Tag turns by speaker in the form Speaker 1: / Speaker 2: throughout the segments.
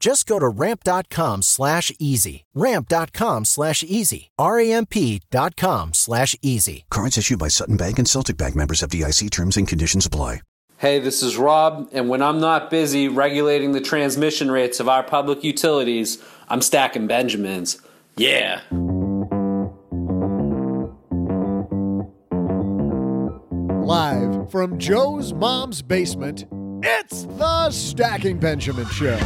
Speaker 1: Just go to ramp.com slash easy. Ramp.com slash easy. R-A-M-P dot com slash easy.
Speaker 2: Cards issued by Sutton Bank and Celtic Bank members FDIC terms and conditions apply.
Speaker 3: Hey, this is Rob, and when I'm not busy regulating the transmission rates of our public utilities, I'm stacking Benjamins. Yeah.
Speaker 4: Live from Joe's mom's basement, it's the Stacking Benjamin Show.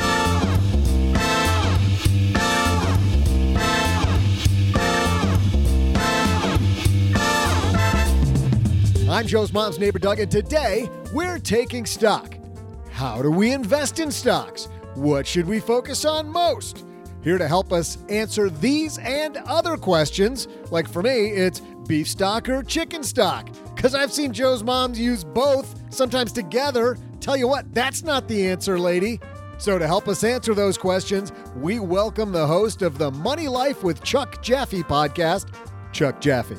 Speaker 4: I'm Joe's mom's neighbor Doug, and today we're taking stock. How do we invest in stocks? What should we focus on most? Here to help us answer these and other questions, like for me, it's beef stock or chicken stock. Because I've seen Joe's moms use both, sometimes together. Tell you what, that's not the answer, lady. So, to help us answer those questions, we welcome the host of the Money Life with Chuck Jaffe podcast, Chuck Jaffe.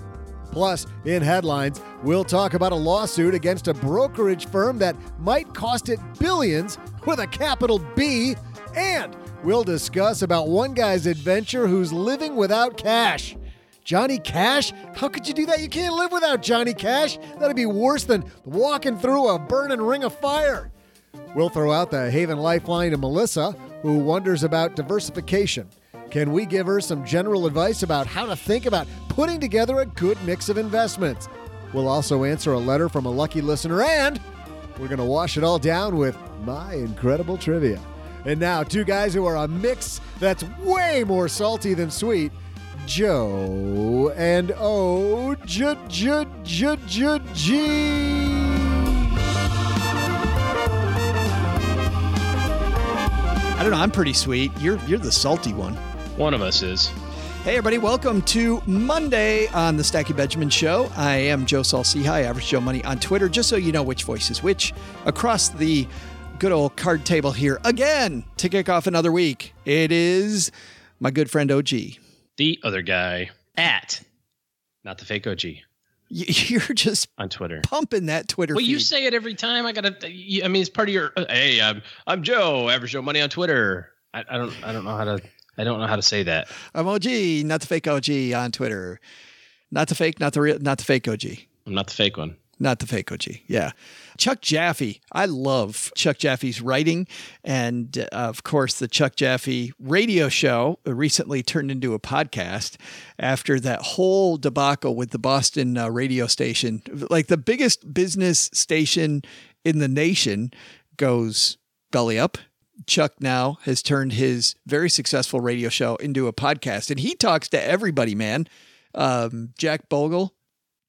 Speaker 4: Plus, in headlines, we'll talk about a lawsuit against a brokerage firm that might cost it billions with a capital B, and we'll discuss about one guy's adventure who's living without cash. Johnny Cash? How could you do that? You can't live without Johnny Cash. That'd be worse than walking through a burning ring of fire. We'll throw out the Haven Lifeline to Melissa, who wonders about diversification. Can we give her some general advice about how to think about putting together a good mix of investments? We'll also answer a letter from a lucky listener, and we're going to wash it all down with my incredible trivia. And now, two guys who are a mix that's way more salty than sweet Joe and O J J J J G.
Speaker 5: I don't know, I'm pretty sweet. You're you're the salty one.
Speaker 6: One of us is.
Speaker 5: Hey, everybody, welcome to Monday on the Stacking Benjamin Show. I am Joe Saul-Sehy, Average Joe Money on Twitter, just so you know which voice is which. Across the good old card table here again to kick off another week, it is my good friend OG.
Speaker 6: The other guy at, not the fake OG
Speaker 5: You're just
Speaker 6: on Twitter.
Speaker 5: pumping that Twitter
Speaker 6: Well, you say it every time. I gotta. I mean, it's part of your. uh, Hey, I'm I'm Joe. Average Joe Money on Twitter. I, I don't. I don't know how to. I don't know how to say that.
Speaker 5: I'm OG, not the fake OG on Twitter. Not the fake, not the real, not the fake OG.
Speaker 6: I'm not the fake one.
Speaker 5: Not the fake OG. Yeah. Chuck Jaffe. I love Chuck Jaffe's writing. And uh, of course, the Chuck Jaffe radio show recently turned into a podcast after that whole debacle with the Boston uh, radio station. Like the biggest business station in the nation goes belly up. Chuck now has turned his very successful radio show into a podcast and he talks to everybody, man. Um, Jack Bogle,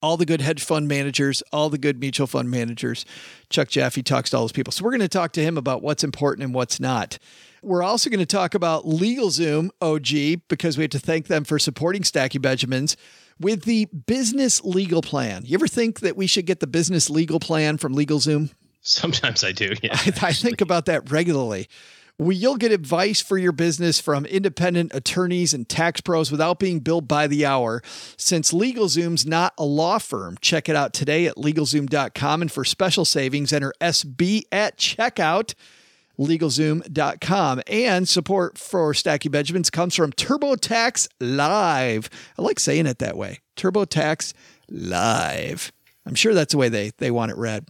Speaker 5: all the good hedge fund managers, all the good mutual fund managers. Chuck Jaffe talks to all those people. So we're going to talk to him about what's important and what's not. We're also going to talk about LegalZoom OG because we have to thank them for supporting Stacking Benjamins with the business legal plan. You ever think that we should get the business legal plan from LegalZoom?
Speaker 6: Sometimes I do. Yeah.
Speaker 5: I, I think about that regularly. We, you'll get advice for your business from independent attorneys and tax pros without being billed by the hour. Since LegalZoom's not a law firm, check it out today at LegalZoom.com. And for special savings, enter SB at checkout LegalZoom.com. And support for Stacking Benjamins comes from TurboTax Live. I like saying it that way TurboTax Live. I'm sure that's the way they, they want it read.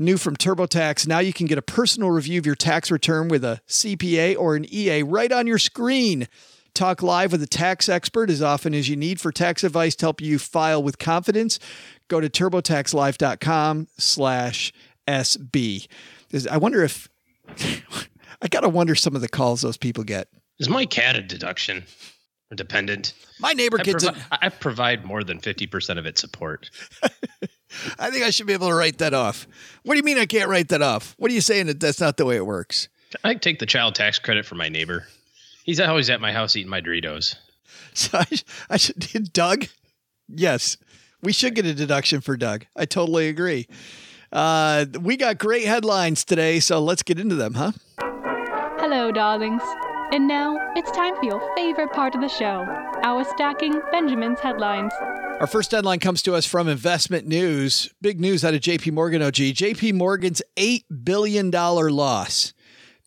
Speaker 5: New from TurboTax, now you can get a personal review of your tax return with a CPA or an EA right on your screen. Talk live with a tax expert as often as you need for tax advice to help you file with confidence. Go to turbotaxlive.com slash SB. I wonder if, I got to wonder some of the calls those people get.
Speaker 6: Is my cat a deduction or dependent?
Speaker 5: My neighbor
Speaker 6: I,
Speaker 5: gets
Speaker 6: provi-
Speaker 5: it.
Speaker 6: I provide more than 50% of its support.
Speaker 5: I think I should be able to write that off. What do you mean I can't write that off? What are you saying that that's not the way it works?
Speaker 6: I take the child tax credit for my neighbor. He's always at my house eating my Doritos.
Speaker 5: So I, I should, Doug? Yes, we should get a deduction for Doug. I totally agree. Uh, we got great headlines today, so let's get into them, huh?
Speaker 7: Hello, darlings. And now it's time for your favorite part of the show our Stacking Benjamin's headlines.
Speaker 5: Our first headline comes to us from Investment News. Big news out of JP Morgan OG. JP Morgan's $8 billion loss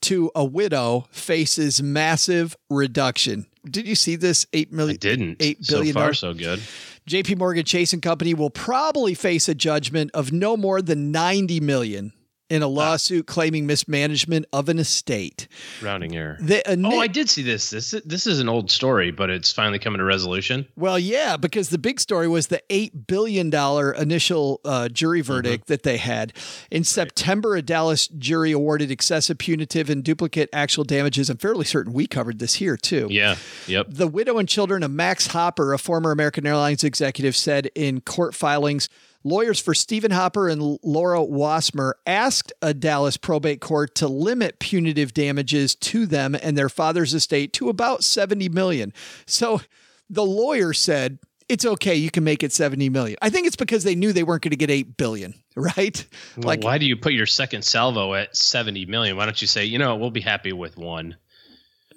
Speaker 5: to a widow faces massive reduction. Did you see this? Eight million.
Speaker 6: I didn't.
Speaker 5: Eight billion.
Speaker 6: So far, so good.
Speaker 5: JP Morgan Chase and Company will probably face a judgment of no more than 90 million in a lawsuit claiming mismanagement of an estate.
Speaker 6: Rounding error.
Speaker 5: The,
Speaker 6: oh, I did see this. This this is an old story, but it's finally coming to resolution.
Speaker 5: Well, yeah, because the big story was the eight billion dollar initial uh, jury verdict mm-hmm. that they had in September. A Dallas jury awarded excessive punitive and duplicate actual damages. I'm fairly certain we covered this here too.
Speaker 6: Yeah. Yep.
Speaker 5: The widow and children of Max Hopper, a former American Airlines executive, said in court filings. Lawyers for Stephen Hopper and Laura Wassmer asked a Dallas probate court to limit punitive damages to them and their father's estate to about 70 million. So the lawyer said, it's okay, you can make it 70 million. I think it's because they knew they weren't going to get 8 billion, right?
Speaker 6: Well, like why do you put your second salvo at 70 million? Why don't you say, you know, we'll be happy with one?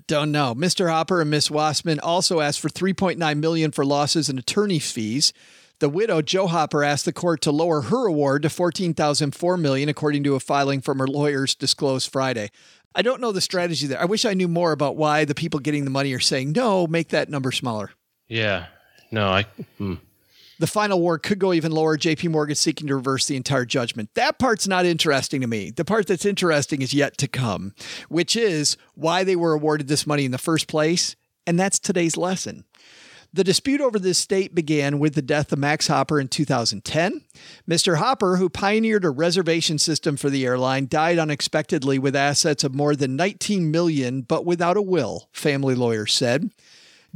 Speaker 5: Don't know. Mr. Hopper and Miss Wassmer also asked for 3.9 million for losses and attorney fees. The widow, Jo Hopper, asked the court to lower her award to $14,004 million, according to a filing from her lawyers disclosed Friday. I don't know the strategy there. I wish I knew more about why the people getting the money are saying, no, make that number smaller.
Speaker 6: Yeah. No, I. Hmm.
Speaker 5: The final award could go even lower. JP Morgan seeking to reverse the entire judgment. That part's not interesting to me. The part that's interesting is yet to come, which is why they were awarded this money in the first place. And that's today's lesson. The dispute over this state began with the death of Max Hopper in 2010. Mr. Hopper, who pioneered a reservation system for the airline, died unexpectedly with assets of more than 19 million but without a will, family lawyers said.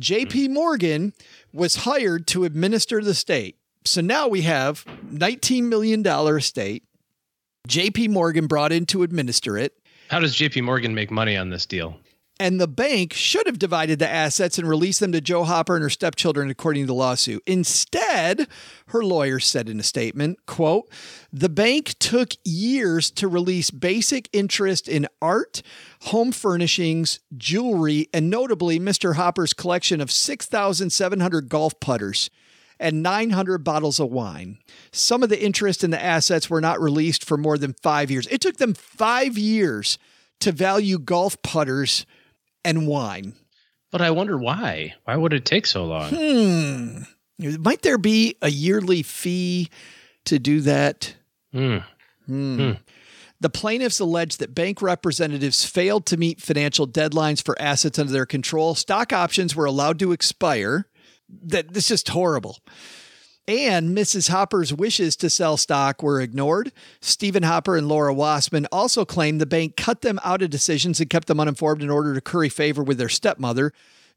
Speaker 5: JP hmm. Morgan was hired to administer the state. So now we have $19 million estate. JP Morgan brought in to administer it.
Speaker 6: How does JP Morgan make money on this deal?
Speaker 5: And the bank should have divided the assets and released them to Jo Hopper and her stepchildren according to the lawsuit. Instead, her lawyer said in a statement, quote, "The bank took years to release basic interest in art, home furnishings, jewelry, and notably Mr. Hopper's collection of 6,700 golf putters." and 900 bottles of wine. Some of the interest in the assets were not released for more than five years. It took them five years to value golf putters and wine.
Speaker 6: But I wonder why. Why would it take so long?
Speaker 5: Hmm. Might there be a yearly fee to do that?
Speaker 6: Hmm.
Speaker 5: Hmm. The plaintiffs allege that bank representatives failed to meet financial deadlines for assets under their control. Stock options were allowed to expire. That this is just horrible and Mrs. Hopper's wishes to sell stock were ignored. Stephen Hopper and Laura Wassmer also claimed the bank cut them out of decisions and kept them uninformed in order to curry favor with their stepmother.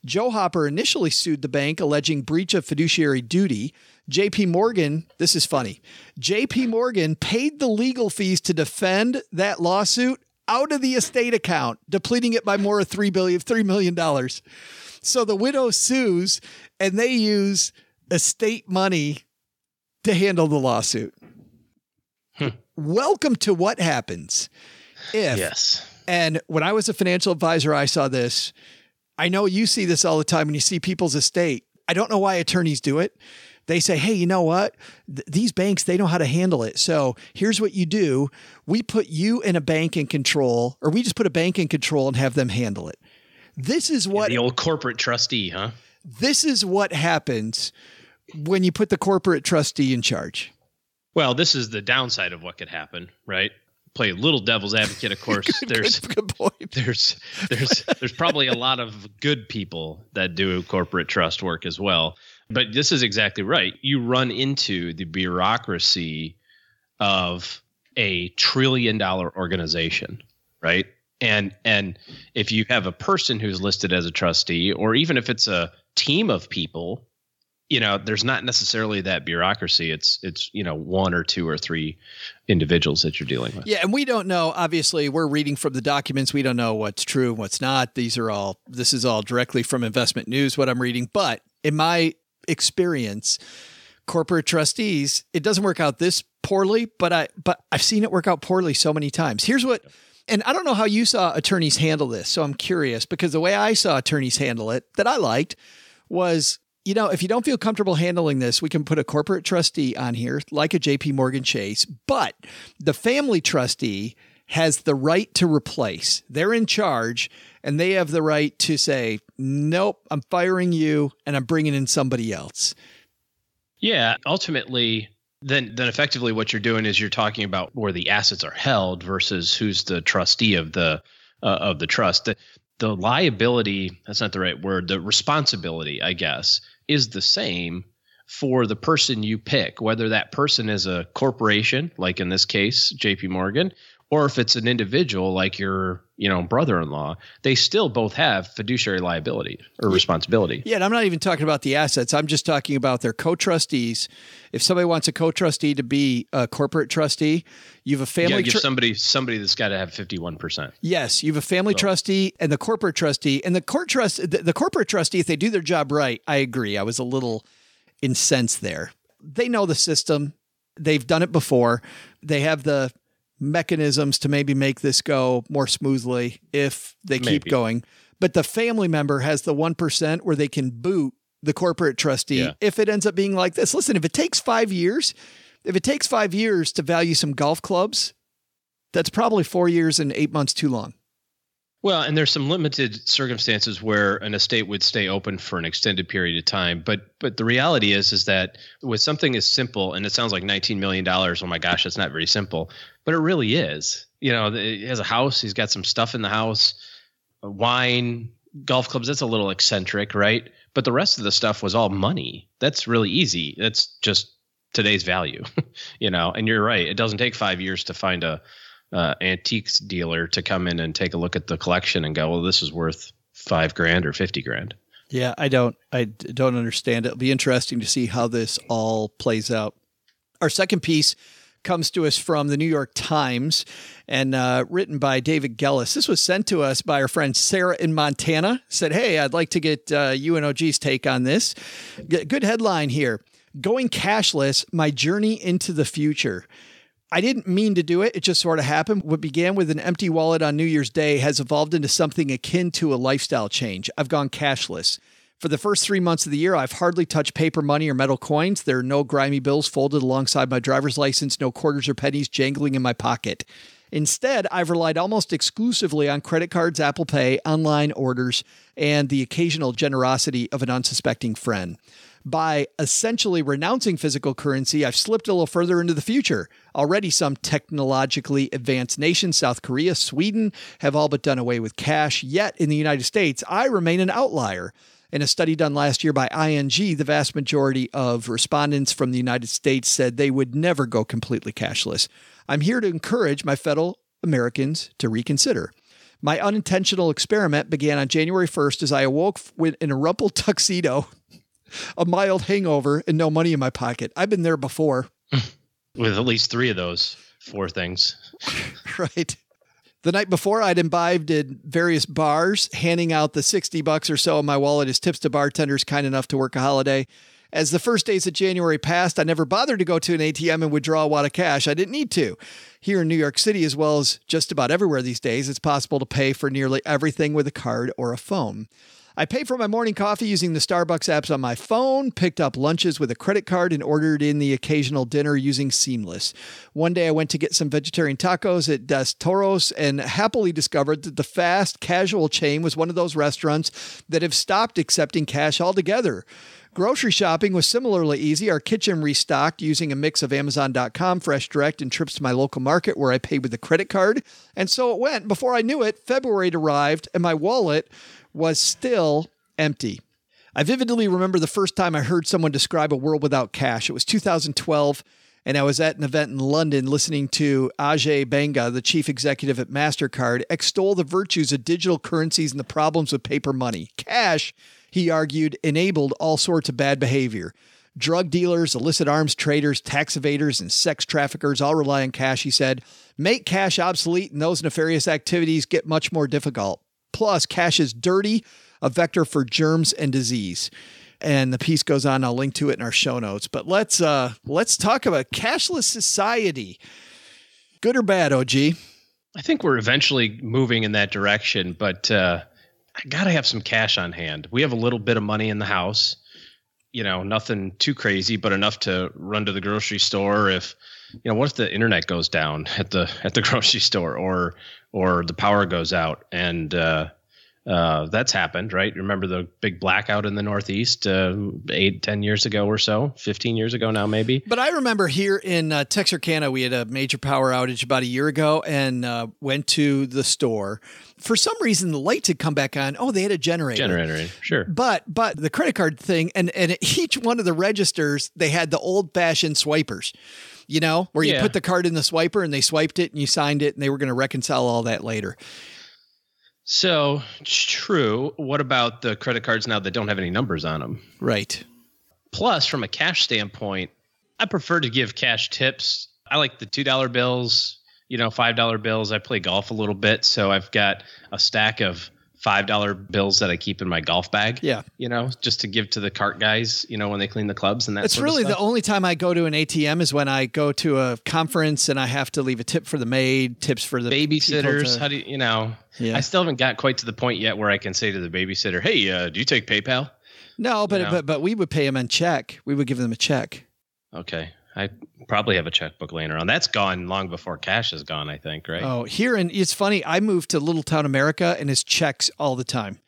Speaker 5: Jo Hopper initially sued the bank alleging breach of fiduciary duty. JP Morgan, this is funny. JP Morgan paid the legal fees to defend that lawsuit out of the estate account, depleting it by more of $3 billion, $3 million. So the widow sues and they use estate money to handle the lawsuit. Hmm. Welcome to what happens if
Speaker 6: Yes.
Speaker 5: and when I was a financial advisor, I saw this. I know you see this all the time when you see people's estate. I don't know why attorneys do it. They say, hey, you know what? Th- these banks, they know how to handle it. So here's what you do we put you in a bank in control, or we just put a bank in control and have them handle it. This is what
Speaker 6: the old corporate trustee, huh?
Speaker 5: this is what happens when you put the corporate trustee in charge.
Speaker 6: Well, this is the downside of what could happen, right? Play a little devil's advocate, of course. there's
Speaker 5: good, good point.
Speaker 6: there's there's there's probably a lot of good people that do corporate trust work as well. But this is exactly right. You run into the bureaucracy of a trillion dollar organization, right? And and if you have a person who's listed as a trustee or even if it's a team of people, you know, there's not necessarily that bureaucracy. It's it's, you know, one or two or three individuals that you're dealing with.
Speaker 5: Yeah, and we don't know. Obviously, we're reading from the documents. We don't know what's true and what's not. These are all. This is all directly from investment news. What I'm reading, but in my experience, corporate trustees, it doesn't work out this poorly. But I, but I've seen it work out poorly so many times. Here's what. And I don't know how you saw attorneys handle this, so I'm curious because the way I saw attorneys handle it that I liked was you know, if you don't feel comfortable handling this, we can put a corporate trustee on here, like a JP Morgan Chase, but the family trustee has the right to replace. They're in charge and they have the right to say, nope, I'm firing you and I'm bringing in somebody else.
Speaker 6: Yeah, ultimately, then then effectively what you're doing is you're talking about where the assets are held versus who's the trustee of the uh, of the trust. The, the liability, that's not the right word, the responsibility, I guess, is the same for the person you pick, whether that person is a corporation, like in this case, JP Morgan, or if it's an individual like your, you know, brother-in-law, they still both have fiduciary liability or responsibility.
Speaker 5: Yeah, and I'm not even talking about the assets. I'm just talking about their co-trustees. If somebody wants a co-trustee to be a corporate trustee, you have a family
Speaker 6: give
Speaker 5: tr-
Speaker 6: somebody somebody that's got to have 51%.
Speaker 5: Yes, you have a family trustee and the corporate trustee, and the court trust the, the corporate trustee. If they do their job right, I agree. I was a little incensed there. They know the system. They've done it before. They have the mechanisms to maybe make this go more smoothly if they keep going. But the family member has the 1% where they can boot the corporate trustee
Speaker 6: Yeah.
Speaker 5: if it ends up being like this. Listen, if it takes five years, if it takes five years to value some golf clubs, that's probably four years and eight months too long.
Speaker 6: Well, and there's some limited circumstances where an estate would stay open for an extended period of time, but but the reality is is that with something as simple, and it sounds like 19 million dollars. Oh my gosh, that's not very simple, but it really is. You know, he has a house. He's got some stuff in the house, uh, wine, golf clubs. That's a little eccentric, right? But the rest of the stuff was all money. That's really easy. That's just today's value, you know. And you're right. It doesn't take five years to find a uh, antiques dealer to come in and take a look at the collection and go, well, this is worth five grand or 50 grand.
Speaker 5: Yeah, I don't I don't understand it. It'll be interesting to see how this all plays out. Our second piece comes to us from the New York Times and uh, written by David Gelles. This was sent to us by our friend Sarah in Montana. Said, "Hey, I'd like to get uh, UNOG's take on this." G- good headline here: "Going cashless: My journey into the future." I didn't mean to do it. It just sort of happened. What began with an empty wallet on New Year's Day has evolved into something akin to a lifestyle change. I've gone cashless. For the first three months of the year, I've hardly touched paper money or metal coins. There are no grimy bills folded alongside my driver's license, no quarters or pennies jangling in my pocket. Instead, I've relied almost exclusively on credit cards, Apple Pay, online orders, and the occasional generosity of an unsuspecting friend. By essentially renouncing physical currency, I've slipped a little further into the future. Already, some technologically advanced nations, South Korea, Sweden, have all but done away with cash. Yet, in the United States, I remain an outlier. In a study done last year by ING, the vast majority of respondents from the United States said they would never go completely cashless. I'm here to encourage my fellow Americans to reconsider. My unintentional experiment began on January 1st as I awoke in a rumpled tuxedo, a mild hangover, and no money in my pocket. I've been there before.
Speaker 6: With at least three of those four things.
Speaker 5: right. The night before, I'd imbibed in various bars, handing out the 60 bucks or so in my wallet as tips to bartenders kind enough to work a holiday. As the first days of January passed, I never bothered to go to an ATM and withdraw a wad of cash. I didn't need to. Here in New York City, as well as just about everywhere these days, it's possible to pay for nearly everything with a card or a phone. I paid for my morning coffee using the Starbucks apps on my phone, picked up lunches with a credit card, and ordered in the occasional dinner using Seamless. One day I went to get some vegetarian tacos at Dos Toros and happily discovered that the fast casual chain was one of those restaurants that have stopped accepting cash altogether. Grocery shopping was similarly easy. Our kitchen restocked using a mix of Amazon.com, Fresh Direct, and trips to my local market where I paid with a credit card. And so it went. Before I knew it, February arrived and my wallet was still empty. I vividly remember the first time I heard someone describe a world without cash. It was 2012, and I was at an event in London listening to Ajay Banga, the chief executive at MasterCard, extol the virtues of digital currencies and the problems with paper money. Cash, he argued, enabled all sorts of bad behavior. Drug dealers, illicit arms traders, tax evaders, and sex traffickers all rely on cash, he said. Make cash obsolete, and those nefarious activities get much more difficult. Plus, cash is dirty, a vector for germs and disease. And the piece goes on. I'll link to it in our show notes. But let's uh, let's talk about cashless society. Good or bad, OG?
Speaker 6: I think we're eventually moving in that direction, but uh, I got to have some cash on hand. We have a little bit of money in the house. You know, nothing too crazy, but enough to run to the grocery store if you know what if the internet goes down at the at the grocery store or or the power goes out and uh, uh, that's happened, right? Remember the big blackout in the Northeast uh, eight, ten years ago or so, fifteen years ago now, maybe.
Speaker 5: But I remember here in uh, Texarkana, we had a major power outage about a year ago, and uh, went to the store. For some reason, the lights had come back on. Oh, they had a generator.
Speaker 6: Generator, sure.
Speaker 5: But but the credit card thing, and and each one of the registers, they had the old fashioned swipers you know, where you
Speaker 6: Yeah.
Speaker 5: put the card in the swiper and they swiped it and you signed it and they were going to reconcile all that later.
Speaker 6: So true. What about the credit cards now that don't have any numbers on them?
Speaker 5: Right.
Speaker 6: Plus, from a cash standpoint, I prefer to give cash tips. I like the two dollar bills, you know, five dollar bills. I play golf a little bit, so I've got a stack of five dollar bills that I keep in my golf bag.
Speaker 5: Yeah.
Speaker 6: you know, just to give to the cart guys, you know, when they clean the clubs and that.
Speaker 5: It's really the only time I go to an ATM is when I go to a conference and I have to leave a tip for the maid, tips for the
Speaker 6: babysitters.
Speaker 5: to-
Speaker 6: How do you, you know?
Speaker 5: Yeah.
Speaker 6: I still haven't got quite to the point yet where I can say to the babysitter, "Hey, uh, do you take PayPal?"
Speaker 5: no, but,
Speaker 6: you know.
Speaker 5: but but we would pay them in check. We would give them a check.
Speaker 6: Okay, I probably have a checkbook laying around. That's gone long before cash is gone. I think, right?
Speaker 5: Oh, here and it's funny. I moved to Little Town America and it's checks all the time.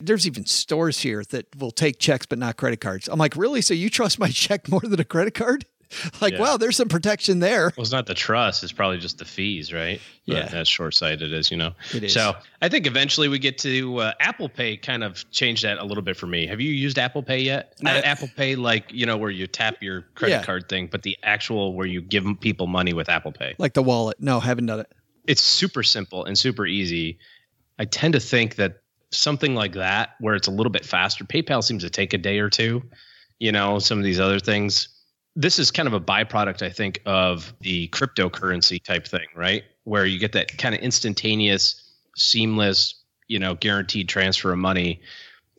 Speaker 5: There's even stores here that will take checks but not credit cards. I'm like, really? So you trust my check more than a credit card? Like,
Speaker 6: Yeah.
Speaker 5: wow, there's some protection there.
Speaker 6: Well, it's not the trust; it's probably just the fees, right? But
Speaker 5: Yeah.
Speaker 6: that's short-sighted, as you know.
Speaker 5: It is.
Speaker 6: So I think eventually we get to uh, Apple Pay. Kind of change that a little bit for me. Have you used Apple Pay yet? Not
Speaker 5: I-
Speaker 6: Apple Pay, like you know, where you tap your credit
Speaker 5: Yeah.
Speaker 6: card thing, but the actual where you give people money with Apple Pay.
Speaker 5: Like the wallet. No, haven't done it.
Speaker 6: it's super simple and super easy. I tend to think that something like that, where it's a little bit faster, PayPal seems to take a day or two. You know, some of these other things. This is kind of a byproduct, I think, of the cryptocurrency type thing, right? Where you get that kind of instantaneous, seamless, you know, guaranteed transfer of money.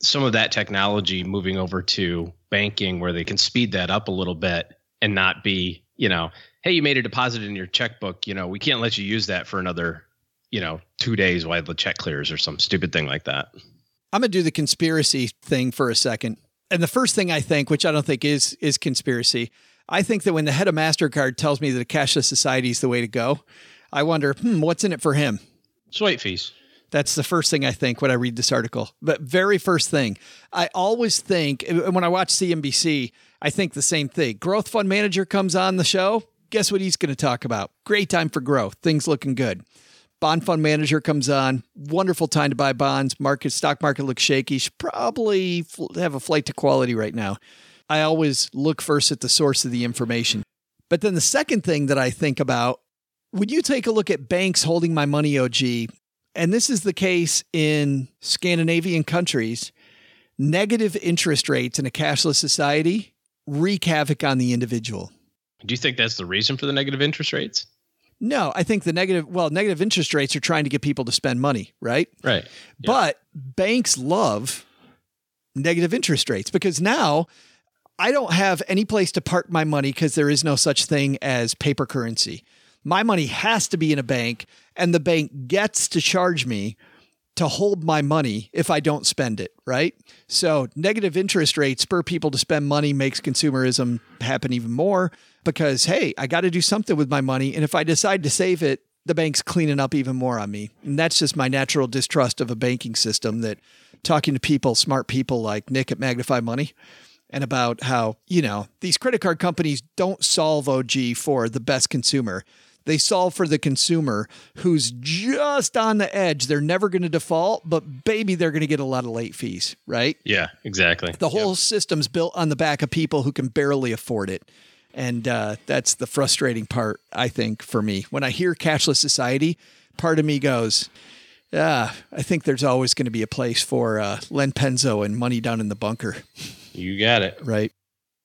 Speaker 6: Some of that technology moving over to banking, where they can speed that up a little bit and not be, you know, hey, you made a deposit in your checkbook. You know, we can't let you use that for another, you know, two days while the check clears or some stupid thing like that.
Speaker 5: I'm gonna do the conspiracy thing for a second. And the first thing I think, which I don't think is is conspiracy, I think that when the head of Mastercard tells me that a cashless society is the way to go, I wonder, hmm, what's in it for him?
Speaker 6: Swipe fees.
Speaker 5: That's the first thing I think when I read this article. But very first thing, I always think and when I watch CNBC, I think the same thing. Growth fund manager comes on the show. Guess what he's going to talk about? Great time for growth. Things looking good. Bond fund manager comes on. Wonderful time to buy bonds. Market stock market looks shaky. Should probably fl- have a flight to quality right now. I always look first at the source of the information. But then the second thing that I think about, would you take a look at banks holding my money, OG? and this is the case in Scandinavian countries, negative interest rates in a cashless society wreak havoc on the individual.
Speaker 6: Do you think that's the reason for the negative interest rates?
Speaker 5: No, I think the negative, well, negative interest rates are trying to get people to spend money, right?
Speaker 6: Right. Yeah.
Speaker 5: But banks love negative interest rates because now I don't have any place to park my money because there is no such thing as paper currency. My money has to be in a bank, and the bank gets to charge me to hold my money if I don't spend it, right? So, negative interest rates spur people to spend money, makes consumerism happen even more because, hey, I got to do something with my money. And if I decide to save it, the bank's cleaning up even more on me. And that's just my natural distrust of a banking system that talking to people, smart people like Nick at Magnify Money, and about how, you know, these credit card companies don't solve OG for the best consumer. They solve for the consumer who's just on the edge. They're never going to default, but baby, they're going to get a lot of late fees, right?
Speaker 6: Yeah, exactly.
Speaker 5: The whole yep. system's built on the back of people who can barely afford it. And uh, that's the frustrating part, I think, for me. When I hear cashless society, part of me goes, yeah, I think there's always going to be a place for uh, Len Penzo and money down in the bunker.
Speaker 6: You got it.
Speaker 5: Right.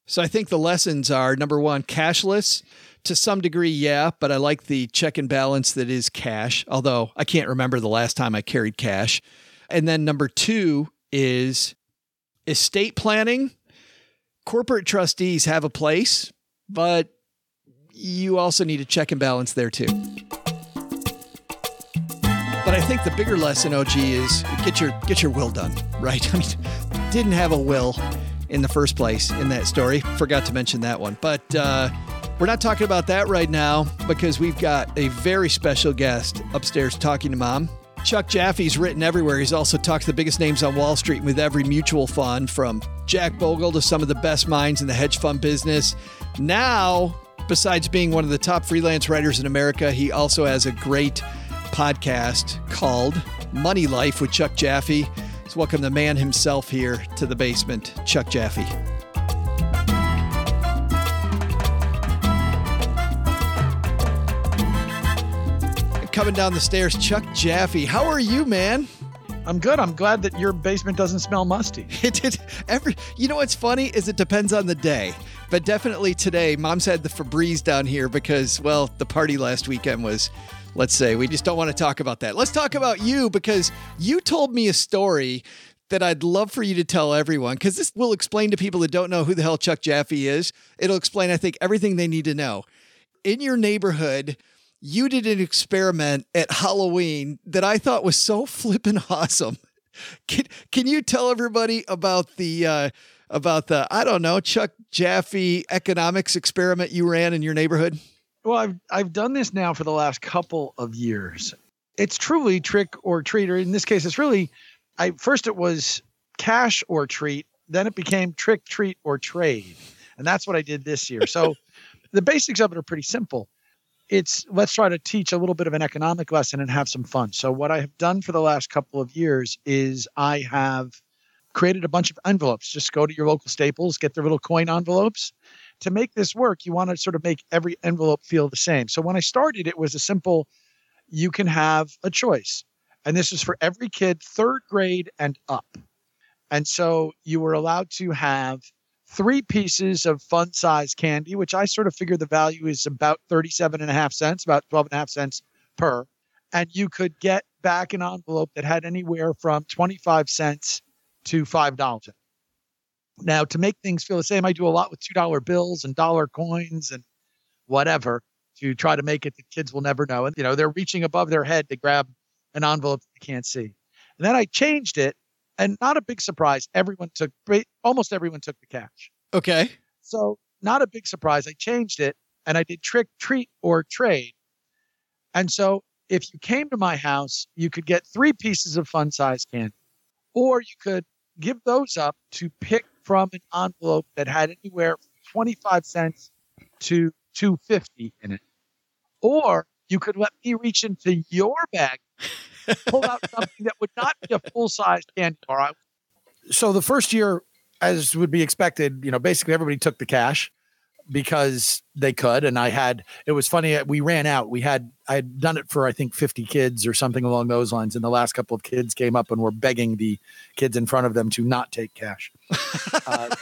Speaker 5: So I think the lessons are number one, cashless to some degree, yeah, but I like the check and balance that is cash, although I can't remember the last time I carried cash. And then number two is estate planning. Corporate trustees have a place, but you also need a check and balance there too. But I think the bigger lesson, OG, is get your get your will done, right? I mean, didn't have a will in the first place in that story. Forgot to mention that one. But uh, we're not talking about that right now because we've got a very special guest upstairs talking to mom. Chuck Jaffe's written everywhere. He's also talked to the biggest names on Wall Street with every mutual fund, from Jack Bogle to some of the best minds in the hedge fund business. Now, besides being one of the top freelance writers in America, he also has a great podcast called Money Life with Chuck Jaffe. Let's welcome the man himself here to the basement, Chuck Jaffe. Coming down the stairs, Chuck Jaffe. How are you, man?
Speaker 8: I'm good. I'm glad that your basement doesn't smell musty.
Speaker 5: It did. Every, you know what's funny is it depends on the day, but definitely today. Mom's had the Febreze down here because, well, the party last weekend was. Let's say we just don't want to talk about that. Let's talk about you because you told me a story that I'd love for you to tell everyone because this will explain to people that don't know who the hell Chuck Jaffe is. It'll explain, I think, everything they need to know. In your neighborhood, you did an experiment at Halloween that I thought was so flippin' awesome. Can, can you tell everybody about the uh, about the I don't know Chuck Jaffe economics experiment you ran in your neighborhood?
Speaker 8: Well, I've I've done this now for the last couple of years. It's truly trick or treat, or in this case, it's really I first it was cash or treat, then it became trick, treat, or trade, and that's what I did this year. So the basics of it are pretty simple it's let's try to teach a little bit of an economic lesson and have some fun. So what I have done for the last couple of years is I have created a bunch of envelopes. Just go to your local Staples, get their little coin envelopes. To make this work, you want to sort of make every envelope feel the same. So when I started, it was a simple you can have a choice. And this is for every kid, third grade and up. And so you were allowed to have three pieces of fun size candy, which I sort of figure the value is about 37 and a half cents, about 12 and a half cents per. And you could get back an envelope that had anywhere from 25 cents to $5. Now, to make things feel the same, I do a lot with $2 bills and dollar coins and whatever to try to make it that kids will never know. And, you know, they're reaching above their head to grab an envelope they can't see. And then I changed it and not a big surprise. Everyone took almost everyone took the cash.
Speaker 5: Okay.
Speaker 8: So not a big surprise. I changed it and I did trick, treat, or trade. And so if you came to my house, you could get three pieces of fun size candy, or you could give those up to pick from an envelope that had anywhere from 25 cents to 250 in it. Or you could let me reach into your bag pull out something that would not be a full size candy bar.
Speaker 4: So the first year, as would be expected, you know, basically everybody took the cash.
Speaker 8: because they could. And I had, it was funny. uh, We ran out. We had, I had done it for, I think, 50 kids or something along those lines. And the last couple of kids came up and were begging the kids in front of them to not take cash. uh,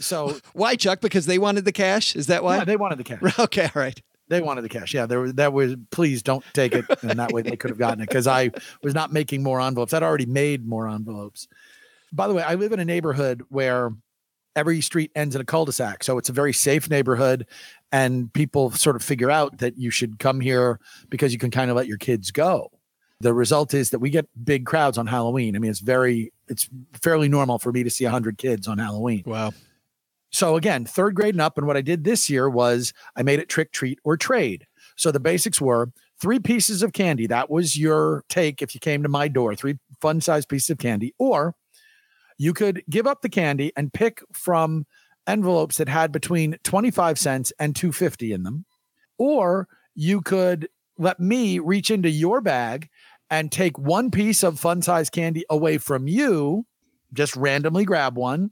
Speaker 8: so
Speaker 5: Why, Chuck? Because they wanted the cash? Is that why?
Speaker 8: yeah, they wanted the cash.
Speaker 5: okay, all right.
Speaker 8: They wanted the cash. Yeah, there was that was please don't take it, and that way they could have gotten it because I was not making more envelopes. I'd already made more envelopes. By the way, I live in a neighborhood where every street ends in a cul-de-sac, so it's a very safe neighborhood, and people sort of figure out that you should come here because you can kind of let your kids go. The result is that we get big crowds on Halloween. I mean, it's very it's fairly normal for me to see 100 kids on Halloween.
Speaker 5: Wow.
Speaker 8: So again, third grade and up. And what I did this year was I made it trick, treat, or trade. So the basics were three pieces of candy. That was your take if you came to my door, three fun sized pieces of candy. Or you could give up the candy and pick from envelopes that had between 25 cents and 250 in them. Or you could let me reach into your bag and take one piece of fun sized candy away from you, just randomly grab one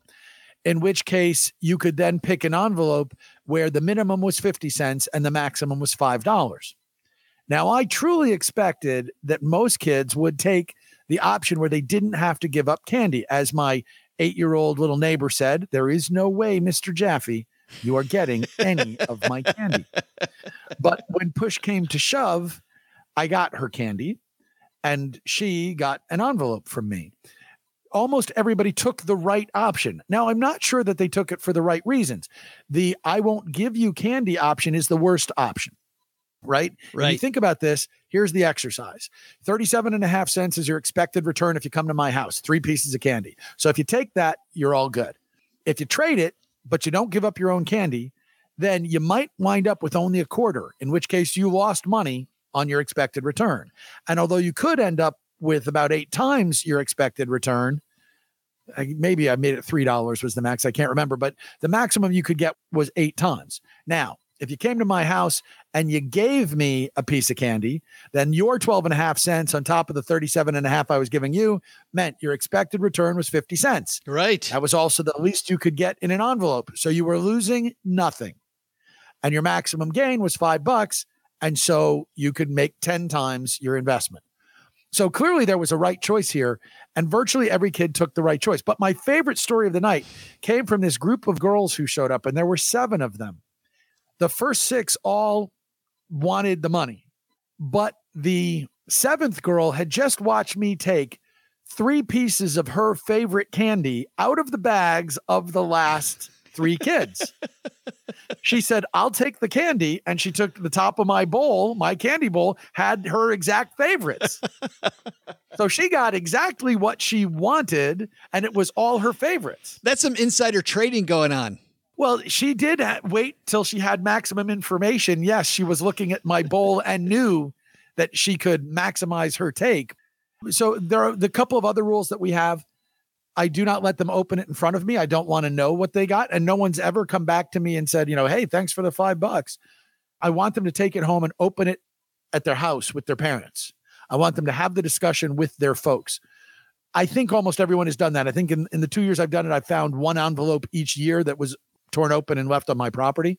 Speaker 8: in which case you could then pick an envelope where the minimum was 50 cents and the maximum was $5. Now, I truly expected that most kids would take the option where they didn't have to give up candy. As my eight year old little neighbor said, there is no way, Mr. Jaffe, you are getting any of my candy. But when push came to shove, I got her candy and she got an envelope from me almost everybody took the right option. Now, I'm not sure that they took it for the right reasons. The I won't give you candy option is the worst option, right? When you think about this, here's the exercise 37 and a half cents is your expected return if you come to my house, three pieces of candy. So if you take that, you're all good. If you trade it, but you don't give up your own candy, then you might wind up with only a quarter, in which case you lost money on your expected return. And although you could end up with about eight times your expected return, I- maybe I made it three dollars was the max. I can't remember, but the maximum you could get was eight tons. Now, if you came to my house and you gave me a piece of candy, then your 12 and a half cents on top of the 37 and a half I was giving you meant your expected return was 50 cents.
Speaker 5: Right.
Speaker 8: That was also the least you could get in an envelope. So you were losing nothing. And your maximum gain was five bucks. And so you could make 10 times your investment. So clearly there was a right choice here. And virtually every kid took the right choice. But my favorite story of the night came from this group of girls who showed up, and there were seven of them. The first six all wanted the money, but the seventh girl had just watched me take three pieces of her favorite candy out of the bags of the last three kids. she said, I'll take the candy. And she took the top of my bowl, my candy bowl, had her exact favorites. so she got exactly what she wanted, and it was all her favorites.
Speaker 5: That's some insider trading going on.
Speaker 8: Well, she did wait till she had maximum information. Yes, she was looking at my bowl and knew that she could maximize her take. So there are the couple of other rules that we have. I do not let them open it in front of me. I don't want to know what they got. And no one's ever come back to me and said, you know, hey, thanks for the five bucks. I want them to take it home and open it at their house with their parents. I want them to have the discussion with their folks. I think almost everyone has done that. I think in, in the two years I've done it, I've found one envelope each year that was torn open and left on my property.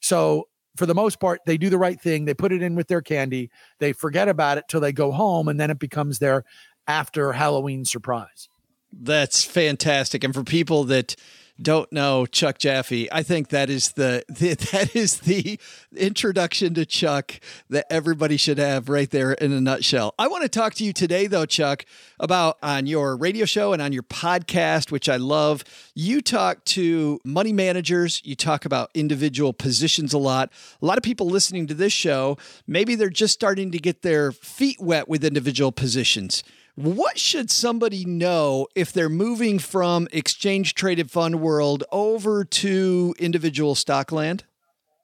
Speaker 8: So for the most part, they do the right thing. They put it in with their candy. They forget about it till they go home, and then it becomes their after Halloween surprise.
Speaker 5: That's fantastic. And for people that don't know Chuck Jaffe, I think that is the, the that is the introduction to Chuck that everybody should have right there in a nutshell. I want to talk to you today though, Chuck, about on your radio show and on your podcast, which I love. You talk to money managers, you talk about individual positions a lot. A lot of people listening to this show, maybe they're just starting to get their feet wet with individual positions. What should somebody know if they're moving from exchange traded fund world over to individual stock land?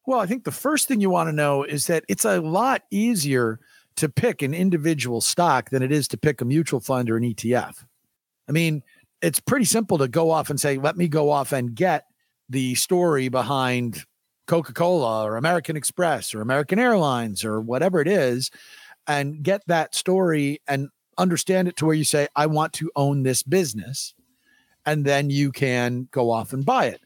Speaker 8: Well, I think the first thing you want to know is that it's a lot easier to pick an individual stock than it is to pick a mutual fund or an ETF. I mean, it's pretty simple to go off and say, let me go off and get the story behind Coca Cola or American Express or American Airlines or whatever it is, and get that story and understand it to where you say, I want to own this business. And then you can go off and buy it.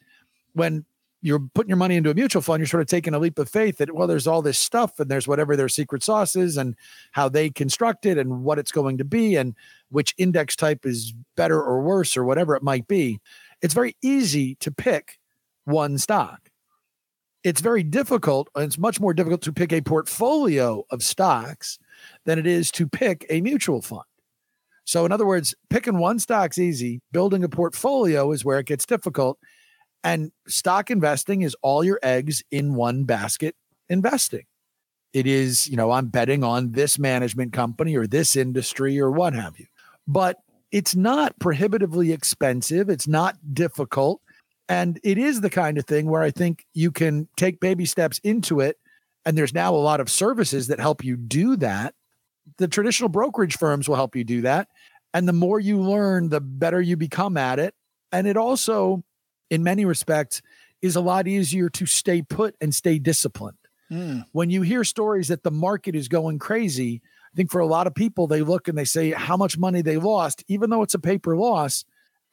Speaker 8: When you're putting your money into a mutual fund, you're sort of taking a leap of faith that, well, there's all this stuff and there's whatever their secret sauce is and how they construct it and what it's going to be and which index type is better or worse or whatever it might be. It's very easy to pick one stock. It's very difficult, and it's much more difficult to pick a portfolio of stocks than it is to pick a mutual fund. So, in other words, picking one stock's easy, building a portfolio is where it gets difficult. And stock investing is all your eggs in one basket investing. It is, you know, I'm betting on this management company or this industry or what have you. But it's not prohibitively expensive, it's not difficult. And it is the kind of thing where I think you can take baby steps into it. And there's now a lot of services that help you do that. The traditional brokerage firms will help you do that. And the more you learn, the better you become at it. And it also, in many respects, is a lot easier to stay put and stay disciplined. Mm. When you hear stories that the market is going crazy, I think for a lot of people, they look and they say how much money they lost, even though it's a paper loss,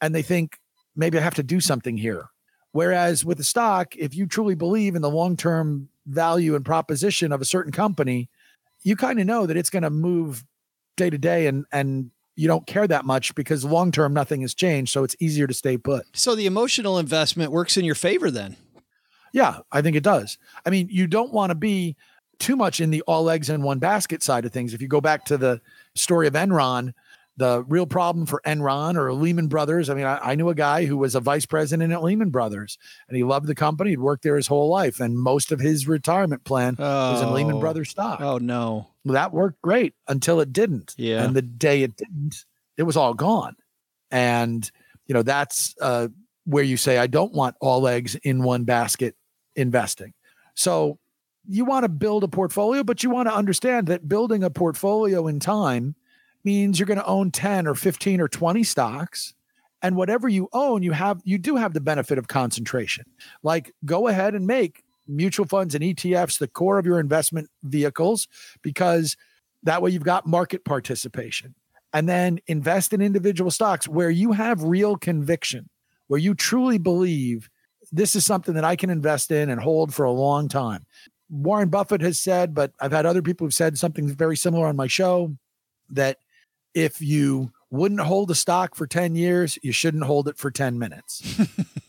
Speaker 8: and they think maybe I have to do something here. Whereas with the stock, if you truly believe in the long term value and proposition of a certain company, you kind of know that it's going to move day to day and and you don't care that much because long term nothing has changed so it's easier to stay put.
Speaker 5: So the emotional investment works in your favor then?
Speaker 8: Yeah i think it does. I mean you don't want to be too much in the all eggs in one basket side of things. If you go back to the story of enron the real problem for Enron or Lehman Brothers. I mean, I, I, knew a guy who was a vice president at Lehman Brothers and he loved the company. He'd worked there his whole life. And most of his retirement plan oh. was in Lehman oh. Brothers stock.
Speaker 5: Oh, no.
Speaker 8: Well, that worked great until it didn't.
Speaker 5: Yeah.
Speaker 8: And the day it didn't, it was all gone. And, you know, that's uh, where you say, I don't want all eggs in one basket investing. So you want to build a portfolio, but you want to understand that building a portfolio in time means you're going to own 10 or 15 or 20 stocks and whatever you own you have you do have the benefit of concentration. Like go ahead and make mutual funds and ETFs the core of your investment vehicles because that way you've got market participation. And then invest in individual stocks where you have real conviction where you truly believe this is something that I can invest in and hold for a long time. Warren Buffett has said but I've had other people who've said something very similar on my show that if you wouldn't hold a stock for 10 years, you shouldn't hold it for 10 minutes.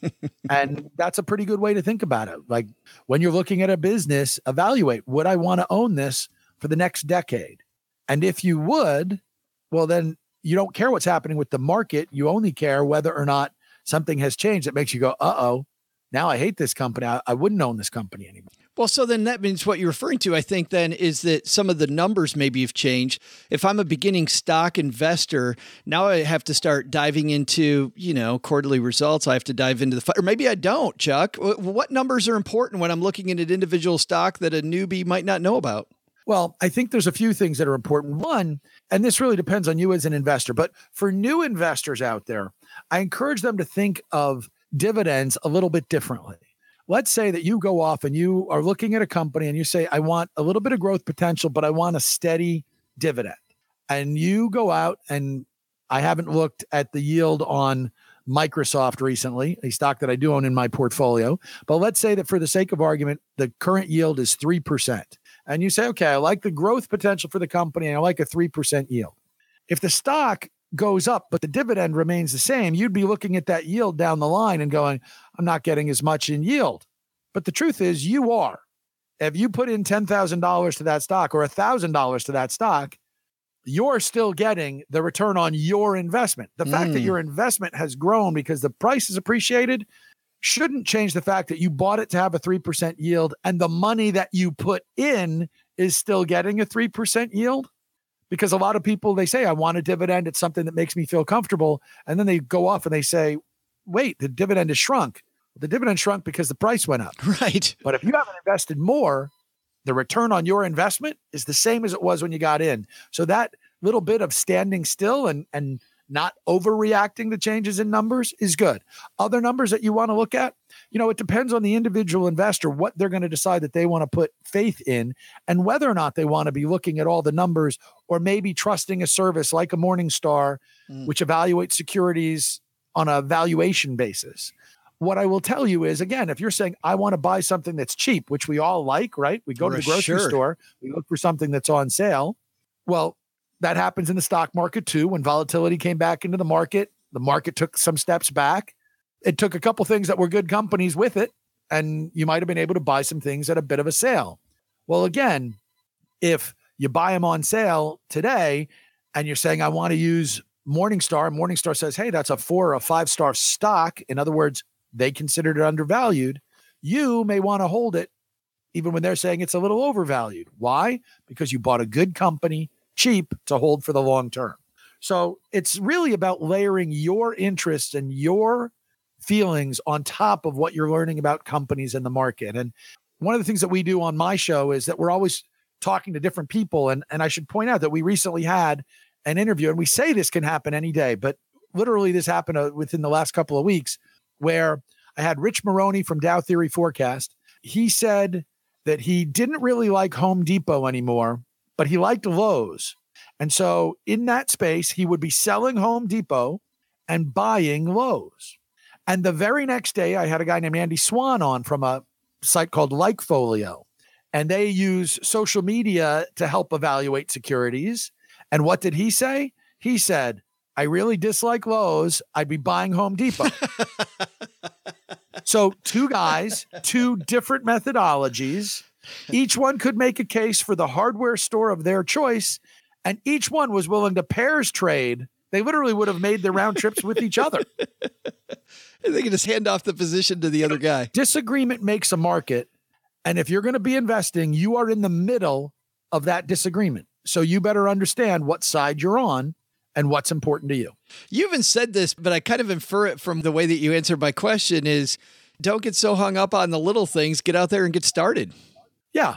Speaker 8: and that's a pretty good way to think about it. Like when you're looking at a business, evaluate would I want to own this for the next decade? And if you would, well, then you don't care what's happening with the market. You only care whether or not something has changed that makes you go, uh oh, now I hate this company. I, I wouldn't own this company anymore.
Speaker 5: Well, so then that means what you're referring to, I think, then is that some of the numbers maybe have changed. If I'm a beginning stock investor, now I have to start diving into, you know, quarterly results. I have to dive into the, or maybe I don't, Chuck. What numbers are important when I'm looking at an individual stock that a newbie might not know about?
Speaker 8: Well, I think there's a few things that are important. One, and this really depends on you as an investor, but for new investors out there, I encourage them to think of dividends a little bit differently let's say that you go off and you are looking at a company and you say, I want a little bit of growth potential, but I want a steady dividend. And you go out and I haven't looked at the yield on Microsoft recently, a stock that I do own in my portfolio. But let's say that for the sake of argument, the current yield is 3%. And you say, okay, I like the growth potential for the company and I like a 3% yield. If the stock goes up, but the dividend remains the same, you'd be looking at that yield down the line and going, I'm not getting as much in yield. But the truth is, you are. If you put in $10,000 to that stock or $1,000 to that stock, you're still getting the return on your investment. The mm. fact that mm. your investment has grown because the price is appreciated shouldn't change the fact that you bought it to have a 3% yield and the money that you put in is still getting a 3% yield because a lot of people they say I want a dividend. It's something that makes me feel comfortable, and then they go off and they say, "Wait, the dividend has shrunk." The dividend shrunk because the price went up.
Speaker 5: Right.
Speaker 8: But if you haven't invested more, the return on your investment is the same as it was when you got in. So that little bit of standing still and and not overreacting to changes in numbers is good. Other numbers that you want to look at, you know, it depends on the individual investor what they're going to decide that they want to put faith in and whether or not they want to be looking at all the numbers or maybe trusting a service like a Morningstar, mm. which evaluates securities on a valuation basis. what I will tell you is again, if you're saying I want to buy something that's cheap, which we all like, right? We go to the grocery
Speaker 5: Sure.
Speaker 8: store, we look for something that's on sale. Well, that happens in the stock market too. When volatility came back into the market, the market took some steps back. It took a couple things that were good companies with it, and you might have been able to buy some things at a bit of a sale. Well, again, if you buy them on sale today and you're saying, I want to use Morningstar, Morningstar says, hey, that's a four or a five star stock. In other words, they considered it undervalued. You may want to hold it even when they're saying it's a little overvalued. Why? Because you bought a good company cheap to hold for the long term. So it's really about layering your interests and your feelings on top of what you're learning about companies in the market. And one of the things that we do on my show is that we're always talking to different people. And, and I should point out that we recently had an interview, and we say this can happen any day, but literally this happened uh, within the last couple of weeks where I had Rich Moroney from Dow Theory Forecast. He said that he didn't really like Home Depot anymore, but he liked Lowe's. And so in that space, he would be selling Home Depot and buying Lowe's. And the very next day, I had a guy named Andy Swan on from a site called Likefolio. And they use social media to help evaluate securities. And what did he say? He said, I really dislike Lowe's. I'd be buying Home Depot. so, two guys, two different methodologies. Each one could make a case for the hardware store of their choice, and each one was willing to pairs trade. They literally would have made their round trips with each other.
Speaker 5: They can just hand off the position to the other guy.
Speaker 8: Disagreement makes a market. And if you're going to be investing, you are in the middle of that disagreement. So you better understand what side you're on and what's important to you.
Speaker 5: You even said this, but I kind of infer it from the way that you answered my question is don't get so hung up on the little things. Get out there and get started.
Speaker 8: Yeah.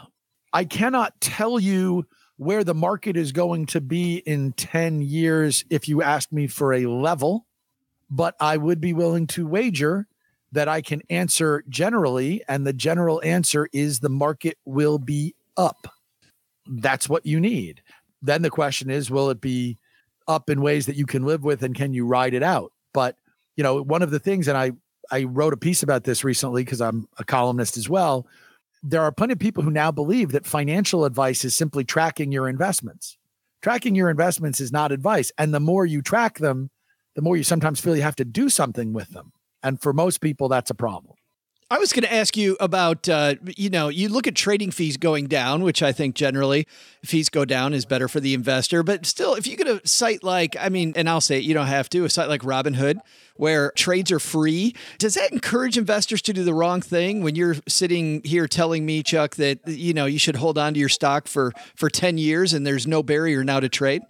Speaker 8: I cannot tell you where the market is going to be in 10 years if you ask me for a level, but I would be willing to wager that I can answer generally. And the general answer is the market will be up. That's what you need. Then the question is, will it be up in ways that you can live with and can you ride it out? But, you know, one of the things, and I, I wrote a piece about this recently because I'm a columnist as well. There are plenty of people who now believe that financial advice is simply tracking your investments. Tracking your investments is not advice. And the more you track them, the more you sometimes feel you have to do something with them. And for most people, that's a problem.
Speaker 5: I was going to ask you about, uh, you know, you look at trading fees going down, which I think generally fees go down is better for the investor. But still, if you get a site like, I mean, and I'll say it, you don't have to, a site like Robinhood where trades are free, does that encourage investors to do the wrong thing when you're sitting here telling me, Chuck, that, you know, you should hold on to your stock for, for 10 years and there's no barrier now to trade?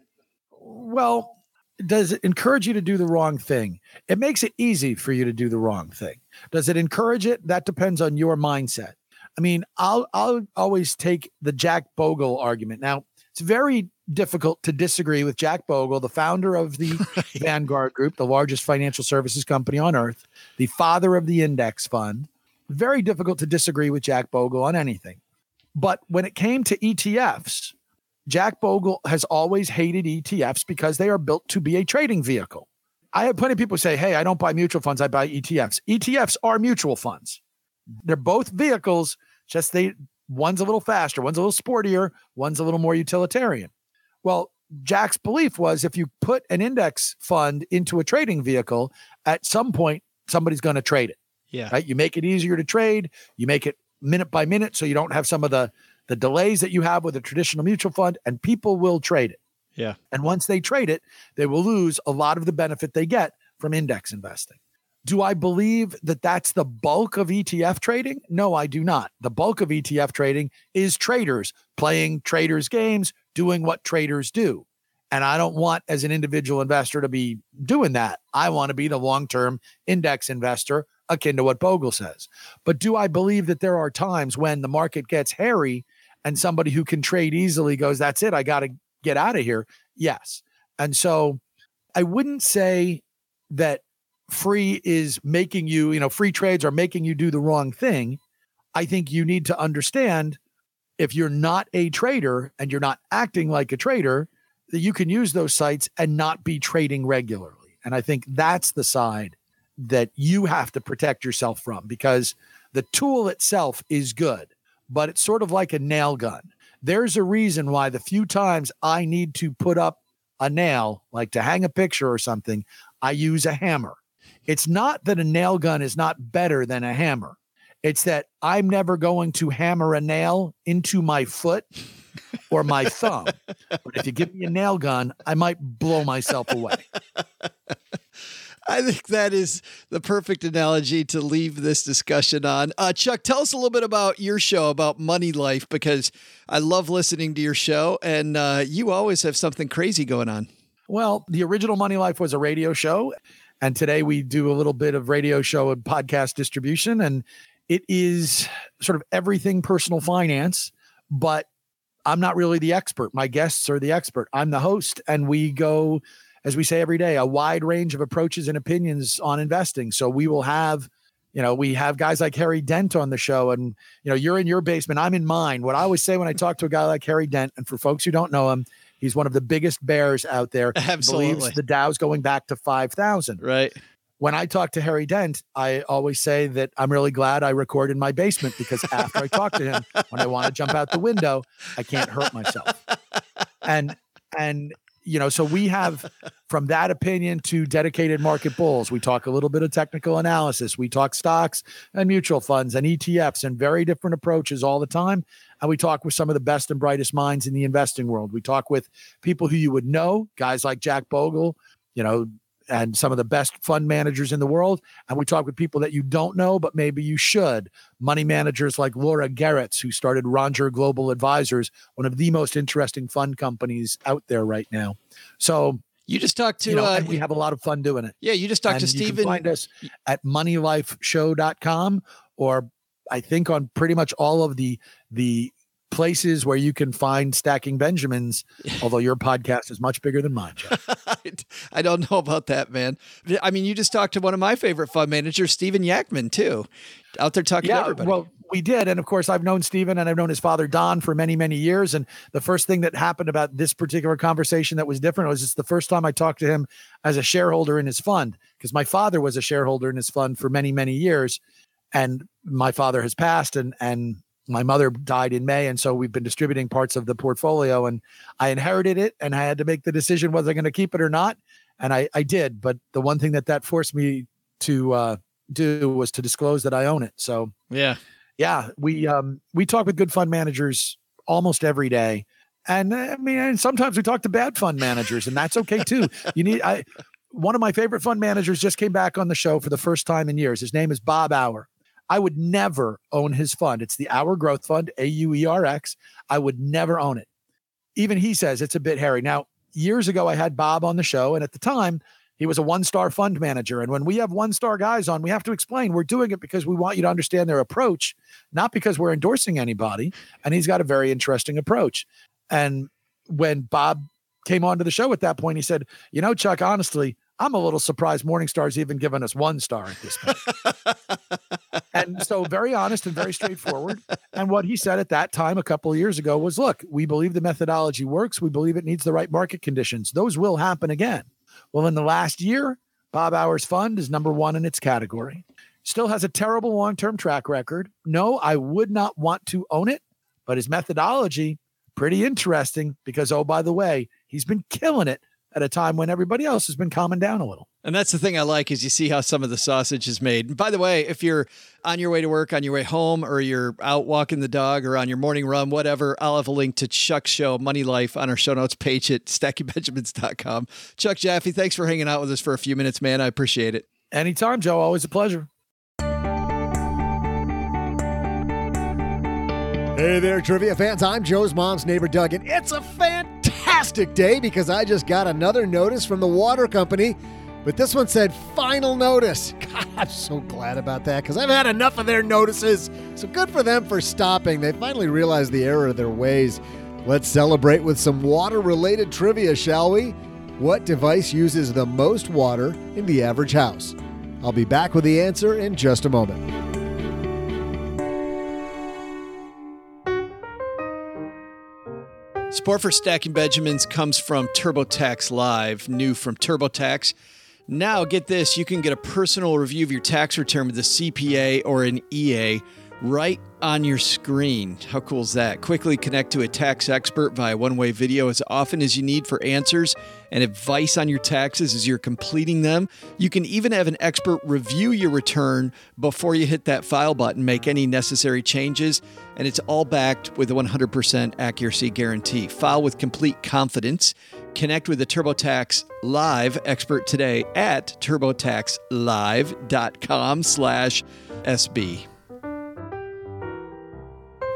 Speaker 8: Well, does it encourage you to do the wrong thing? It makes it easy for you to do the wrong thing. Does it encourage it? That depends on your mindset. I mean, I'll I'll always take the Jack Bogle argument. Now, it's very difficult to disagree with Jack Bogle, the founder of the Vanguard Group, the largest financial services company on earth, the father of the index fund. Very difficult to disagree with Jack Bogle on anything. But when it came to ETFs, Jack Bogle has always hated ETFs because they are built to be a trading vehicle. I have plenty of people say, hey, I don't buy mutual funds, I buy ETFs. ETFs are mutual funds. They're both vehicles, just they one's a little faster, one's a little sportier, one's a little more utilitarian. Well, Jack's belief was if you put an index fund into a trading vehicle, at some point somebody's going to trade it.
Speaker 5: Yeah.
Speaker 8: Right? You make it easier to trade, you make it minute by minute so you don't have some of the the delays that you have with a traditional mutual fund and people will trade it.
Speaker 5: Yeah.
Speaker 8: And once they trade it, they will lose a lot of the benefit they get from index investing. Do I believe that that's the bulk of ETF trading? No, I do not. The bulk of ETF trading is traders playing traders' games, doing what traders do. And I don't want, as an individual investor, to be doing that. I want to be the long term index investor, akin to what Bogle says. But do I believe that there are times when the market gets hairy and somebody who can trade easily goes, That's it, I got to get out of here? Yes. And so I wouldn't say that free is making you, you know, free trades are making you do the wrong thing. I think you need to understand if you're not a trader and you're not acting like a trader, that you can use those sites and not be trading regularly. And I think that's the side that you have to protect yourself from because the tool itself is good, but it's sort of like a nail gun. There's a reason why the few times I need to put up a nail, like to hang a picture or something, I use a hammer. It's not that a nail gun is not better than a hammer. It's that I'm never going to hammer a nail into my foot or my thumb. But if you give me a nail gun, I might blow myself away.
Speaker 5: I think that is the perfect analogy to leave this discussion on. Uh, Chuck, tell us a little bit about your show, about Money Life, because I love listening to your show, and uh, you always have something crazy going on.
Speaker 8: Well, the original Money Life was a radio show, and today we do a little bit of radio show and podcast distribution, and it is sort of everything personal finance, but I'm not really the expert. My guests are the expert. I'm the host, and we go as we say every day, a wide range of approaches and opinions on investing. So we will have, you know, we have guys like Harry Dent on the show, and you know, you're in your basement, I'm in mine. What I always say when I talk to a guy like Harry Dent, and for folks who don't know him, he's one of the biggest bears out there.
Speaker 5: Absolutely,
Speaker 8: believes the Dow's going back to five thousand.
Speaker 5: Right.
Speaker 8: When I talk to Harry Dent, I always say that I'm really glad I record in my basement because after I talk to him, when I want to jump out the window, I can't hurt myself. And and you know, so we have from that opinion to dedicated market bulls. We talk a little bit of technical analysis. We talk stocks and mutual funds and ETFs and very different approaches all the time. And we talk with some of the best and brightest minds in the investing world. We talk with people who you would know, guys like Jack Bogle, you know, and some of the best fund managers in the world. And we talk with people that you don't know, but maybe you should. Money managers like Laura Geritz, who started Rondure Global Advisors, one of the most interesting fund companies out there right now. So
Speaker 5: you just talked to,
Speaker 8: you know,
Speaker 5: uh,
Speaker 8: we have a lot of fun doing it.
Speaker 5: Yeah, you just talked
Speaker 8: and
Speaker 5: to
Speaker 8: you
Speaker 5: Stephen.
Speaker 8: can find us at moneylifeshow.com or I think on pretty much all of the the places where you can find stacking benjamins although your podcast is much bigger than mine
Speaker 5: i don't know about that man. I mean you just talked to one of my favorite fund managers stephen Yacktman too. Out there talking
Speaker 8: yeah,
Speaker 5: to everybody.
Speaker 8: well we did. And of course i've known stephen and i've known his father don for many many years. And the first thing that happened about this particular conversation that was different was it's the first time i talked to him as a shareholder in his fund because my father was a shareholder in his fund for many many years. And my father has passed and and my mother died in May, and so we've been distributing parts of the portfolio. And I inherited it, and I had to make the decision was I going to keep it or not. And I, I did. But the one thing that that forced me to uh, do was to disclose that I own it. So
Speaker 5: yeah,
Speaker 8: yeah, we um, we talk with good fund managers almost every day, and I mean, and sometimes we talk to bad fund managers, and that's okay too. You need I. One of my favorite fund managers just came back on the show for the first time in years. His name is Bob Auer. I would never own his fund. It's the Auer Growth Fund, A U E R X. I would never own it. Even he says it's a bit hairy. Now, years ago, I had Bob on the show, and at the time, he was a one star fund manager. And when we have one star guys on, we have to explain we're doing it because we want you to understand their approach, not because we're endorsing anybody. And he's got a very interesting approach. And when Bob came onto the show at that point, he said, You know, Chuck, honestly, I'm a little surprised Morningstar's even given us one star at this point. and so, very honest and very straightforward. And what he said at that time, a couple of years ago, was look, we believe the methodology works. We believe it needs the right market conditions. Those will happen again. Well, in the last year, Bob Auer's fund is number one in its category. Still has a terrible long term track record. No, I would not want to own it, but his methodology, pretty interesting because, oh, by the way, he's been killing it at a time when everybody else has been calming down a little.
Speaker 5: And that's the thing I like is you see how some of the sausage is made. And by the way, if you're on your way to work, on your way home, or you're out walking the dog or on your morning run, whatever, I'll have a link to Chuck's show, Money Life, on our show notes page at stackingbenjamins.com. Chuck Jaffe, thanks for hanging out with us for a few minutes, man. I appreciate it.
Speaker 8: Anytime, Joe. Always a pleasure.
Speaker 4: Hey there, trivia fans. I'm Joe's mom's neighbor, Doug, and it's a fantastic day because I just got another notice from the water company. But this one said final notice. God, I'm so glad about that because I've had enough of their notices. So good for them for stopping. They finally realized the error of their ways. Let's celebrate with some water related trivia, shall we? What device uses the most water in the average house? I'll be back with the answer in just a moment.
Speaker 5: Support for Stacking Benjamins comes from TurboTax Live, new from TurboTax. Now, get this you can get a personal review of your tax return with a CPA or an EA right on your screen. How cool is that? Quickly connect to a tax expert via one way video as often as you need for answers and advice on your taxes as you're completing them. You can even have an expert review your return before you hit that file button, make any necessary changes, and it's all backed with a 100% accuracy guarantee. File with complete confidence. Connect with the TurboTax Live expert today at turbotaxlive.com slash SB.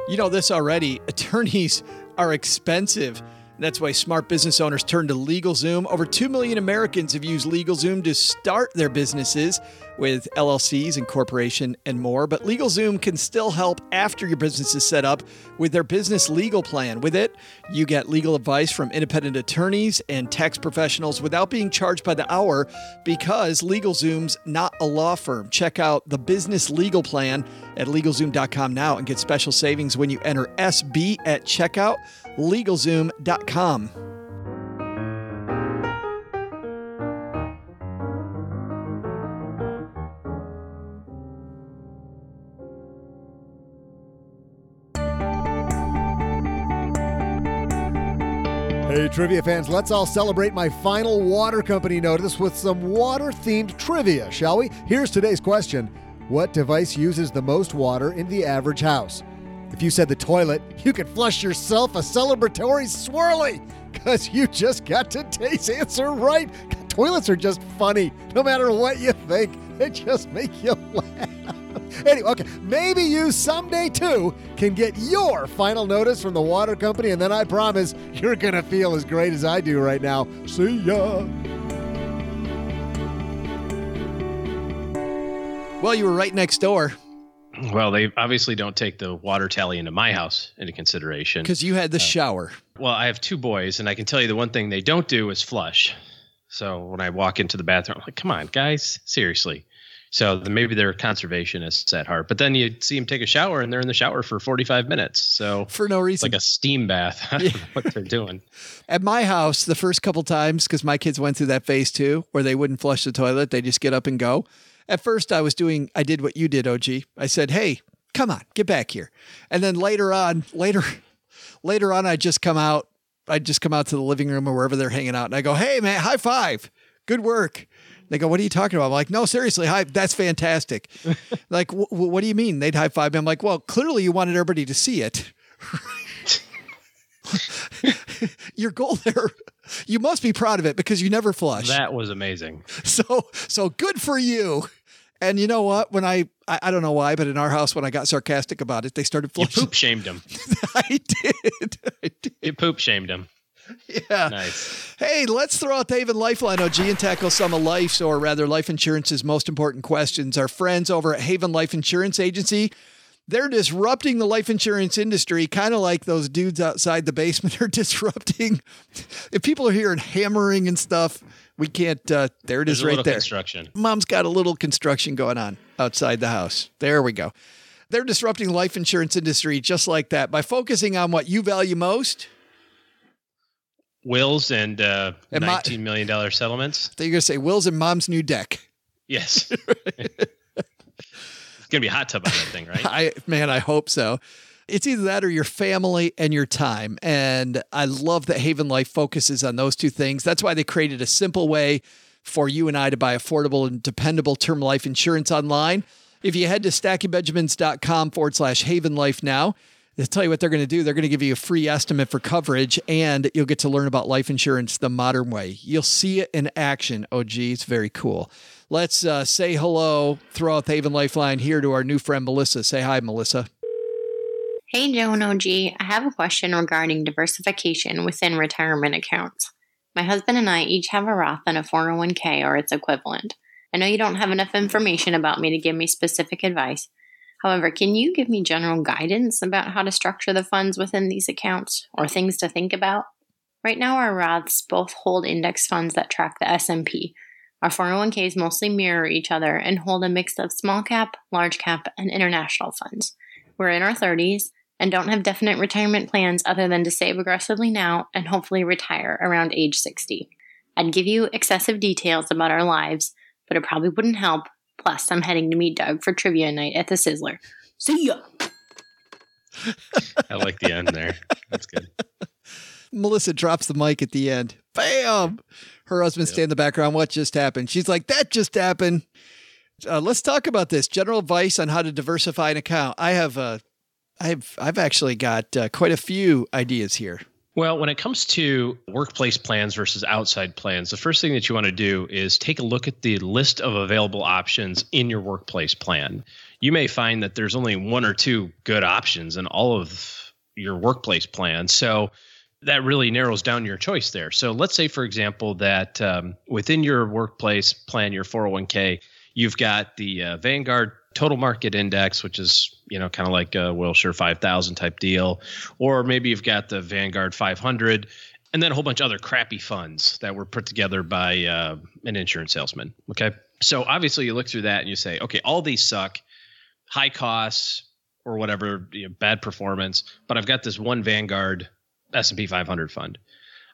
Speaker 5: You know this already. Attorneys are expensive. That's why smart business owners turn to LegalZoom. Over 2 million Americans have used LegalZoom to start their businesses with LLCs, incorporation, and more. But LegalZoom can still help after your business is set up with their business legal plan. With it, you get legal advice from independent attorneys and tax professionals without being charged by the hour because LegalZoom's not a law firm. Check out the business legal plan at LegalZoom.com now and get special savings when you enter SB at checkout. LegalZoom.com.
Speaker 4: Trivia fans, let's all celebrate my final water company notice with some water themed trivia, shall we? Here's today's question What device uses the most water in the average house? If you said the toilet, you could flush yourself a celebratory swirly because you just got today's answer right. Toilets are just funny. No matter what you think, they just make you laugh. Anyway, okay, maybe you someday too can get your final notice from the water company, and then I promise you're gonna feel as great as I do right now. See ya.
Speaker 5: Well, you were right next door
Speaker 6: Well, they obviously don't take the water tally into my house into consideration.
Speaker 5: because you had the uh, shower.
Speaker 6: Well, I have two boys, and I can tell you the one thing they don't do is flush. So when I walk into the bathroom, I'm like, come on, guys, seriously. So then maybe they're conservationists at heart. But then you see them take a shower, and they're in the shower for 45 minutes. So
Speaker 5: For no reason.
Speaker 6: like a steam bath. I don't know what they're doing.
Speaker 5: At my house, the first couple times, because my kids went through that phase too, where they wouldn't flush the toilet, they just get up and go. At first, I was doing, I did what you did, OG. I said, "Hey, come on, get back here." And then later on, later, later on, I just come out. I just come out to the living room or wherever they're hanging out, and I go, "Hey, man, high five, good work." They go, "What are you talking about?" I'm like, "No, seriously, hi, that's fantastic." like, "Wh- wh- what do you mean they'd high five me? I'm like, "Well, clearly you wanted everybody to see it." Your goal there, you must be proud of it because you never flush.
Speaker 6: That was amazing.
Speaker 5: So so good for you. And you know what? When I, I I don't know why, but in our house when I got sarcastic about it, they started
Speaker 6: You
Speaker 5: flushing.
Speaker 6: poop shamed him.
Speaker 5: I did. I did.
Speaker 6: You poop shamed him.
Speaker 5: Yeah.
Speaker 6: Nice.
Speaker 5: Hey, let's throw out the Haven Lifeline oh, OG and tackle some of life's, or rather, life insurance's most important questions. Our friends over at Haven Life Insurance Agency, they're disrupting the life insurance industry, kind of like those dudes outside the basement are disrupting. If people are hearing hammering and stuff, we can't. Uh, there it is, right there.
Speaker 6: construction.
Speaker 5: Mom's got a little construction going on outside the house. There we go. They're disrupting the life insurance industry just like that by focusing on what you value most.
Speaker 6: Wills and, uh,
Speaker 5: And my-
Speaker 6: $19 million settlements.
Speaker 5: They're going to say Will's and Mom's new deck.
Speaker 6: Yes. it's to be a hot tub on that thing, right?
Speaker 5: I man, I hope so. It's either that or your family and your time. And I love that Haven Life focuses on those two things. That's why they created a simple way for you and I to buy affordable and dependable term life insurance online. If you head to stackingbenjamins.com forward slash Haven Life now, they'll tell you what they're going to do. They're going to give you a free estimate for coverage and you'll get to learn about life insurance the modern way. You'll see it in action. Oh, gee, it's very cool. Let's uh, say hello, throw out the Haven Lifeline here to our new friend Melissa. Say hi, Melissa.
Speaker 9: Hey, Joe and OG. I have a question regarding diversification within retirement accounts. My husband and I each have a Roth and a 401k or its equivalent. I know you don't have enough information about me to give me specific advice. However, can you give me general guidance about how to structure the funds within these accounts or things to think about? Right now, our Roths both hold index funds that track the S&P. Our 401ks mostly mirror each other and hold a mix of small cap, large cap, and international funds. We're in our 30s and don't have definite retirement plans other than to save aggressively now and hopefully retire around age 60. I'd give you excessive details about our lives, but it probably wouldn't help. Plus, I'm heading to meet Doug for trivia night at the Sizzler. See ya!
Speaker 6: I like the end there. That's good.
Speaker 5: Melissa drops the mic at the end. Bam! Her husband stay in the background. What just happened? She's like, that just happened. Uh, let's talk about this general advice on how to diversify an account. I have uh, I've I've actually got uh, quite a few ideas here.
Speaker 6: Well, when it comes to workplace plans versus outside plans, the first thing that you want to do is take a look at the list of available options in your workplace plan. You may find that there's only one or two good options in all of your workplace plans. So that really narrows down your choice there. So let's say, for example, that um, within your workplace plan, your 401k, you've got the uh, Vanguard Total Market Index, which is you know kind of like a Wilshire 5000 type deal, or maybe you've got the Vanguard 500, and then a whole bunch of other crappy funds that were put together by uh, an insurance salesman. Okay, so obviously you look through that and you say, okay, all these suck, high costs or whatever, you know, bad performance, but I've got this one Vanguard S&P 500 fund.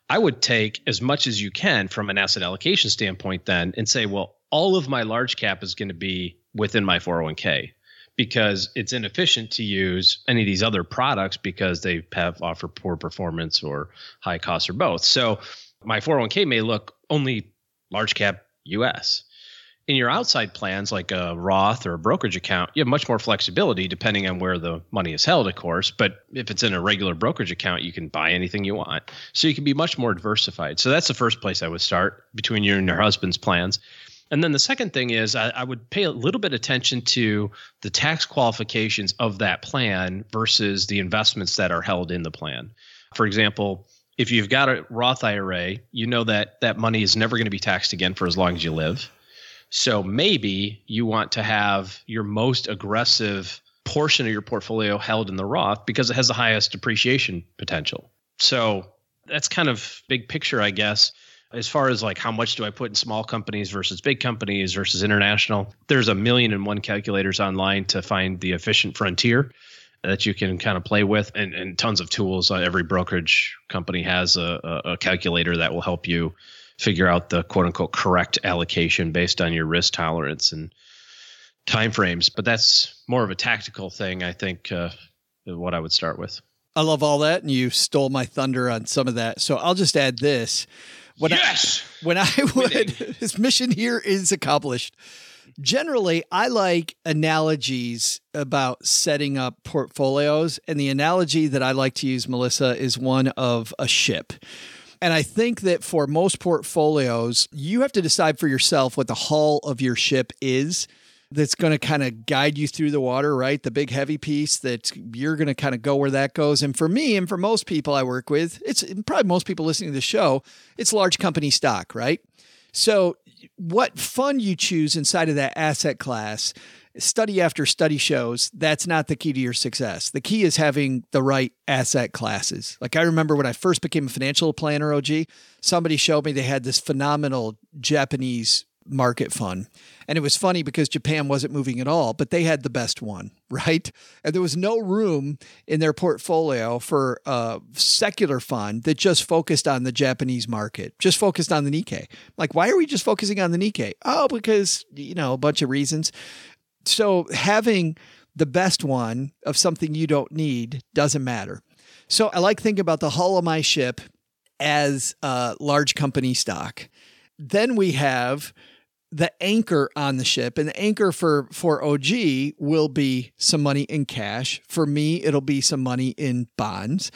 Speaker 6: I would take as much as you can from an asset allocation standpoint then and say, well, all of my large cap is going to be within my 401k because it's inefficient to use any of these other products because they have offer poor performance or high costs or both. So my 401k may look only large cap US in your outside plans like a roth or a brokerage account you have much more flexibility depending on where the money is held of course but if it's in a regular brokerage account you can buy anything you want. So you can be much more diversified. So that's the first place i would start between you and your husband's plans and then the second thing is I, I would pay a little bit attention to the tax qualifications of that plan versus the investments that are held in the plan for example if you've got a roth ira you know that that money is never going to be taxed again for as long as you live so maybe you want to have your most aggressive portion of your portfolio held in the Roth because it has the highest depreciation potential. So that's kind of big picture, I guess. As far as like how much do I put in small companies versus big companies versus international, there's a million and one calculators online to find the efficient frontier that you can kind of play with and, and tons of tools. Uh, every brokerage company has a, a, calculator that will help you figure out the quote unquote correct allocation based on your risk tolerance and timeframes. But that's more of a tactical thing, I think, uh, what I would start with.
Speaker 5: I love all that, and you stole my thunder on some of that. So I'll just add this: when
Speaker 6: yes,
Speaker 5: I, when I would, his mission here is accomplished. Generally, I like analogies about setting up portfolios, and the analogy that I like to use, Melissa, is one of a ship. And I think that for most portfolios, you have to decide for yourself what the hull of your ship is that's going to kind of guide you through the water, right? The big heavy piece that you're going to kind of go where that goes. And for me, and for most people I work with, it's probably most people listening to the show, it's large company stock, right? So, what fund you choose inside of that asset class study after study shows that's not the key to your success. The key is having the right asset classes. Like I remember when I first became a financial planner, OG, somebody showed me they had this phenomenal Japanese market fund. And it was funny because Japan wasn't moving at all, but they had the best one, right? And there was no room in their portfolio for a secular fund that just focused on the Japanese market, just focused on the Nikkei. Like, why are we just focusing on the Nikkei? Oh, because, you know, a bunch of reasons so having the best one of something you don't need doesn't matter. So I like thinking about the hull of my ship as a large company stock. Then we have the anchor on the ship and the anchor for for OG will be some money in cash. For me it'll be some money in bonds.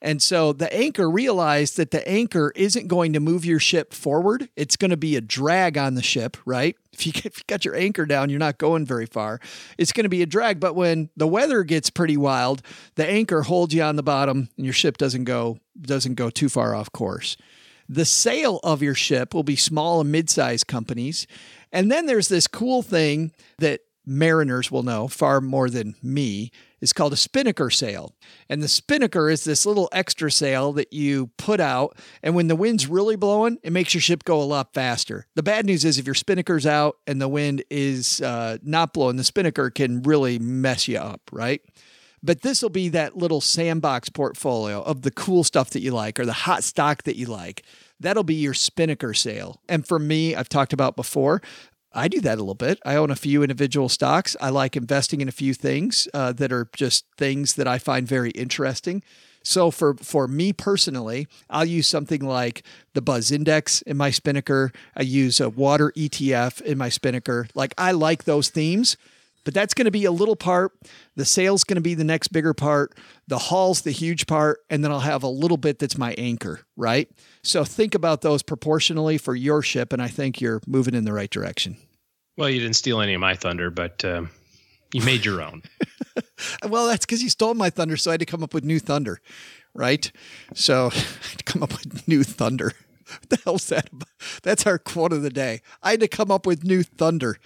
Speaker 5: And so the anchor realized that the anchor isn't going to move your ship forward. It's going to be a drag on the ship, right? If you, if you got your anchor down, you're not going very far. It's going to be a drag. But when the weather gets pretty wild, the anchor holds you on the bottom and your ship doesn't go doesn't go too far off course. The sail of your ship will be small and mid-sized companies. And then there's this cool thing that mariners will know far more than me is called a spinnaker sail. And the spinnaker is this little extra sail that you put out. And when the wind's really blowing, it makes your ship go a lot faster. The bad news is if your spinnaker's out and the wind is uh, not blowing, the spinnaker can really mess you up, right? But this will be that little sandbox portfolio of the cool stuff that you like or the hot stock that you like that'll be your Spinnaker sail. And for me, I've talked about before, I do that a little bit. I own a few individual stocks. I like investing in a few things uh, that are just things that I find very interesting. So for for me personally, I'll use something like the Buzz Index in my Spinnaker. I use a water ETF in my Spinnaker. Like I like those themes, but that's going to be a little part. The sail's going to be the next bigger part. The haul's the huge part, and then I'll have a little bit that's my anchor, right? So think about those proportionally for your ship, and I think you're moving in the right direction.
Speaker 6: Well, you didn't steal any of my thunder, but um, you made your own.
Speaker 5: well, that's because you stole my thunder, so I had to come up with new thunder, right? So I had to come up with new thunder. What the hell's that? That's our quote of the day. I had to come up with new thunder.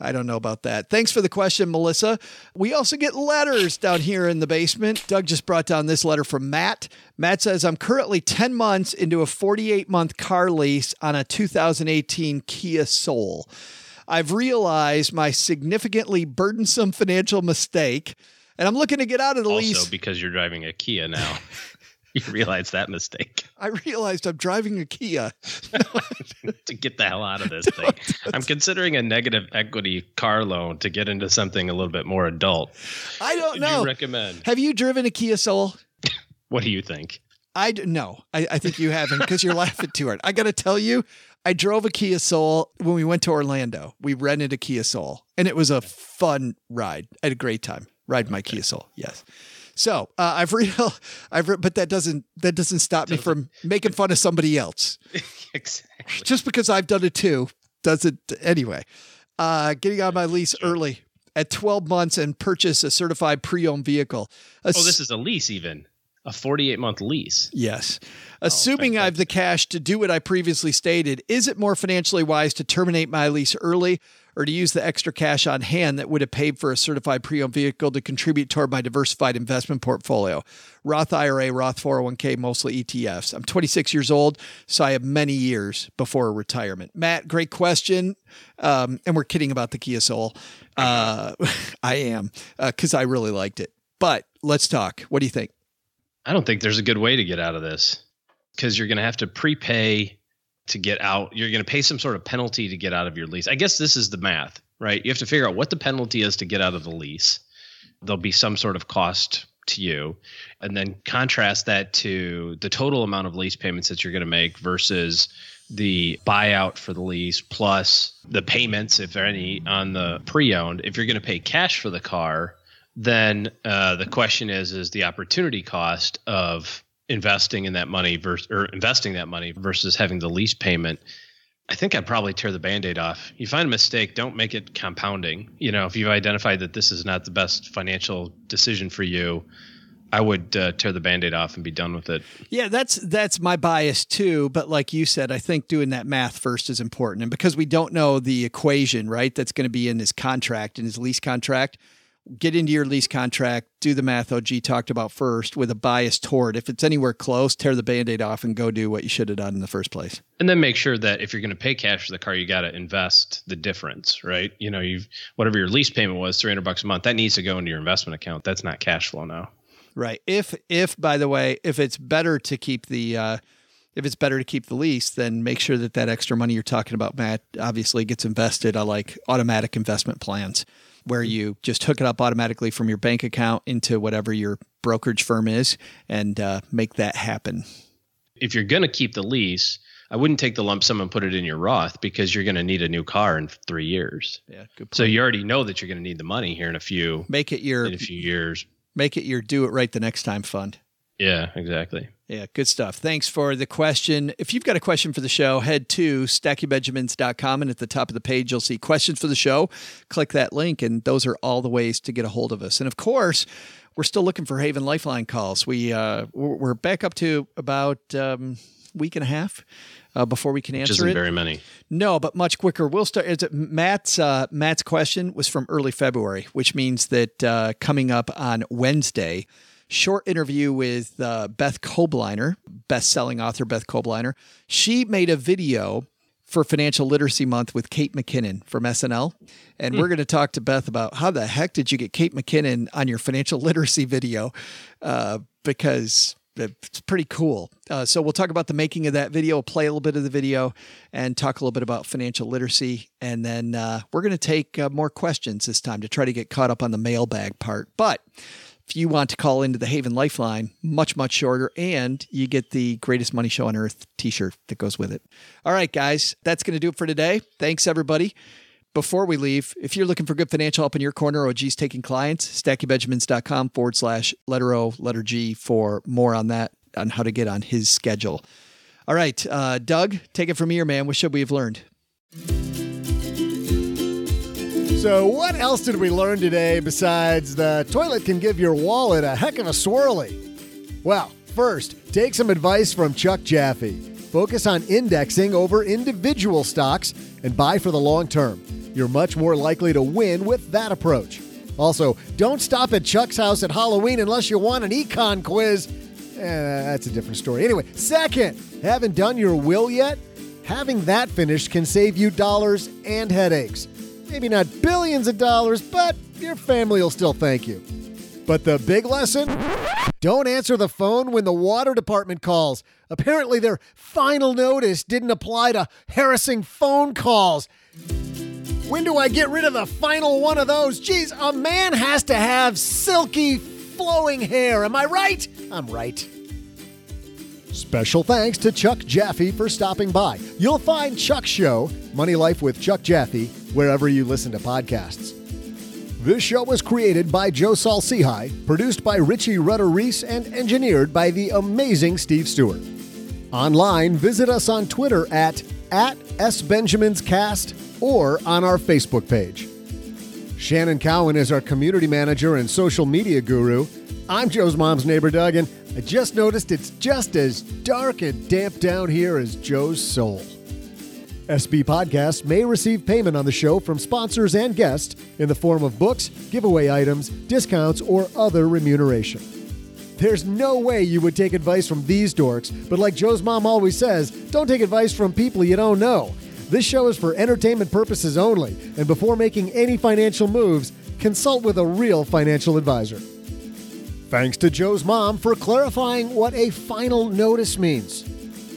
Speaker 5: I don't know about that. Thanks for the question, Melissa. We also get letters down here in the basement. Doug just brought down this letter from Matt. Matt says, I'm currently 10 months into a 48 month car lease on a 2018 Kia Soul. I've realized my significantly burdensome financial mistake, and I'm looking to get out of the
Speaker 6: also,
Speaker 5: lease.
Speaker 6: because you're driving a Kia now. you realize that mistake.
Speaker 5: I realized I'm driving a Kia.
Speaker 6: to get the hell out of this thing. I'm considering a negative equity car loan to get into something a little bit more adult.
Speaker 5: I don't
Speaker 6: Would
Speaker 5: know.
Speaker 6: You recommend?
Speaker 5: Have you driven a Kia Soul?
Speaker 6: What do you think?
Speaker 5: I d- no, I, I think you haven't because you're laughing too hard. I got to tell you, I drove a Kia Soul when we went to Orlando. We rented a Kia Soul, and it was a fun ride. I had a great time riding my Kia Soul. Yes. So uh, I've read, I've re- but that doesn't that doesn't stop me from making fun of somebody else.
Speaker 6: exactly.
Speaker 5: Just because I've done it too doesn't anyway. Uh, getting on my lease early at 12 months and purchase a certified pre-owned vehicle. A
Speaker 6: Oh, this is a lease, even a 48 month lease.
Speaker 5: Yes. Assuming I have the cash to do what I previously stated, is it more financially wise to terminate my lease early or to use the extra cash on hand that would have paid for a certified pre owned vehicle to contribute toward my diversified investment portfolio? Roth IRA, Roth 401k, mostly ETFs. I'm 26 years old, so I have many years before retirement. Matt, great question. Um, and we're kidding about the Kia Soul. Uh, I am, because I really liked it. But let's talk. What do you think?
Speaker 6: I don't think there's a good way to get out of this because you're going to have to prepay to get out. You're going to pay some sort of penalty to get out of your lease. I guess this is the math, right? You have to figure out what the penalty is to get out of the lease. There'll be some sort of cost to you, and then contrast that to the total amount of lease payments that you're going to make versus the buyout for the lease plus the payments, if there any, on the pre-owned. If you're going to pay cash for the car, then uh, the question is is the opportunity cost of investing in that money versus or investing that money versus having the lease payment i think i'd probably tear the band-aid off you find a mistake don't make it compounding you know if you've identified that this is not the best financial decision for you i would uh, tear the band-aid off and be done with it
Speaker 5: Yeah, that's that's my bias too. But like you said, I think doing that math first is important, and because we don't know the equation, right? That's going to be in his contract, in his lease contract. Get into your lease contract, do the math OG talked about first with a bias toward. If it's anywhere close, tear the band aid off and go do what you should have done in the first place.
Speaker 6: and then make sure that if you're going to pay cash for the car you got to invest the difference right you know you've whatever your lease payment was 300 bucks a month that needs to go into your investment account that's not cash flow now
Speaker 5: Right. If if by the way, if it's better to keep the uh, if it's better to keep the lease, then make sure that that extra money you're talking about, Matt, obviously gets invested. I like automatic investment plans where you just hook it up automatically from your bank account into whatever your brokerage firm is and uh, make that happen.
Speaker 6: if you're going to keep the lease, I wouldn't take the lump sum and put it in your Roth because you're going to need a new car in three years.
Speaker 5: Yeah, good. point.
Speaker 6: So you already know that you're going to need the money here in a few
Speaker 5: Make it your
Speaker 6: in a few years.
Speaker 5: make it your do it right the next time fund.
Speaker 6: Yeah, exactly.
Speaker 5: Yeah, good stuff. Thanks for the question. If you've got a question for the show, head to stackingbenjamins.com and at the top of the page, you'll see questions for the show. Click that link, and those are all the ways to get a hold of us. And of course, we're still looking for Haven Lifeline calls. We uh, we're back up to about um, week and a half uh, before we can
Speaker 6: Which
Speaker 5: answer
Speaker 6: isn't
Speaker 5: it.
Speaker 6: very many.
Speaker 5: No, but much quicker. We'll start. Is it Matt's uh, Matt's question was from early February, which means that uh, coming up on Wednesday, short interview with uh, Beth Kobliner, best-selling author Beth Kobliner. She made a video for Financial Literacy Month with Kate McKinnon from SNL, and we're going to talk to Beth about how the heck did you get Kate McKinnon on your financial literacy video, uh, because it's pretty cool. Uh, so we'll talk about the making of that video, play a little bit of the video, and talk a little bit about financial literacy. And then uh, we're going to take uh, more questions this time to try to get caught up on the mailbag part. But if you want to call into the Haven Lifeline, much, much shorter, and you get the greatest money show on earth t shirt that goes with it. All right, guys, that's going to do it for today. Thanks, everybody. Before we leave, if you're looking for good financial help in your corner, OG's taking clients, stackingbenjamins.com forward slash letter O, letter G for more on that, on how to get on his schedule. All right, uh, Doug, take it from here, man. What should we have learned?
Speaker 4: So, what else did we learn today besides the toilet can give your wallet a heck of a swirly? Well, first, take some advice from Chuck Jaffe. Focus on indexing over individual stocks and buy for the long term. You're much more likely to win with that approach. Also, don't stop at Chuck's house at Halloween unless you want an econ quiz. Eh, that's a different story. Anyway, second, haven't done your will yet? Having that finished can save you dollars and headaches. Maybe not billions of dollars, but your family will still thank you. But the big lesson? Don't answer the phone when the water department calls. Apparently, their final notice didn't apply to harassing phone calls. When do I get rid of the final one of those? Geez, a man has to have silky, flowing hair. Am I right? I'm right. Special thanks to Chuck Jaffe for stopping by. You'll find Chuck's show, Money Life with Chuck Jaffe, wherever you listen to podcasts. This show was created by Joe Saul-Sehy, produced by Richie Rudder Reese, and engineered by the amazing Steve Stewart. Online, visit us on Twitter at, at SBenjaminsCast or on our Facebook page. Shannon Cowan is our community manager and social media guru. I'm Joe's mom's neighbor, Doug, and I just noticed it's just as dark and damp down here as Joe's soul. SB Podcasts may receive payment on the show from sponsors and guests in the form of books, giveaway items, discounts, or other remuneration. There's no way you would take advice from these dorks, but like Joe's mom always says, don't take advice from people you don't know. This show is for entertainment purposes only, and before making any financial moves, consult with a real financial advisor. Thanks to Joe's mom for clarifying what a final notice means.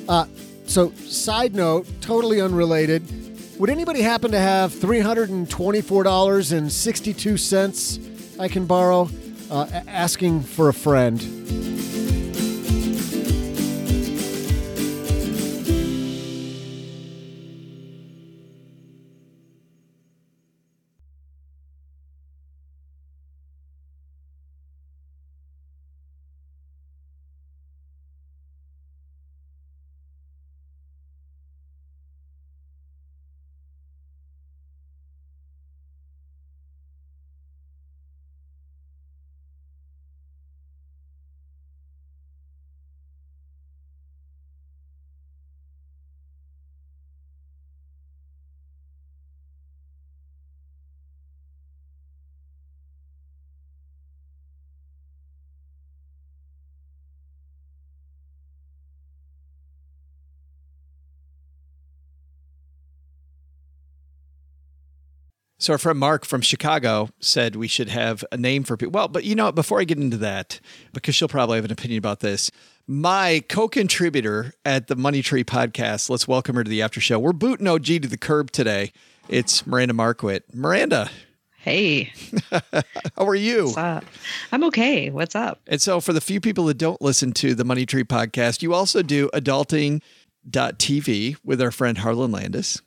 Speaker 4: Uh, so, side note, totally unrelated. Would anybody happen to have $324.62 I can borrow? Uh, asking for a friend.
Speaker 5: So our friend Mark from Chicago said we should have a name for people. Well, but you know, before I get into that, because she'll probably have an opinion about this, my co-contributor at the Money Tree podcast. Let's welcome her to the after show. We're booting OG to the curb today. It's Miranda Marquit. Miranda.
Speaker 10: Hey.
Speaker 5: How are you?
Speaker 10: What's up? I'm okay. What's up?
Speaker 5: And so for the few people that don't listen to the Money Tree podcast, you also do adulting.tv with our friend Harlan Landes.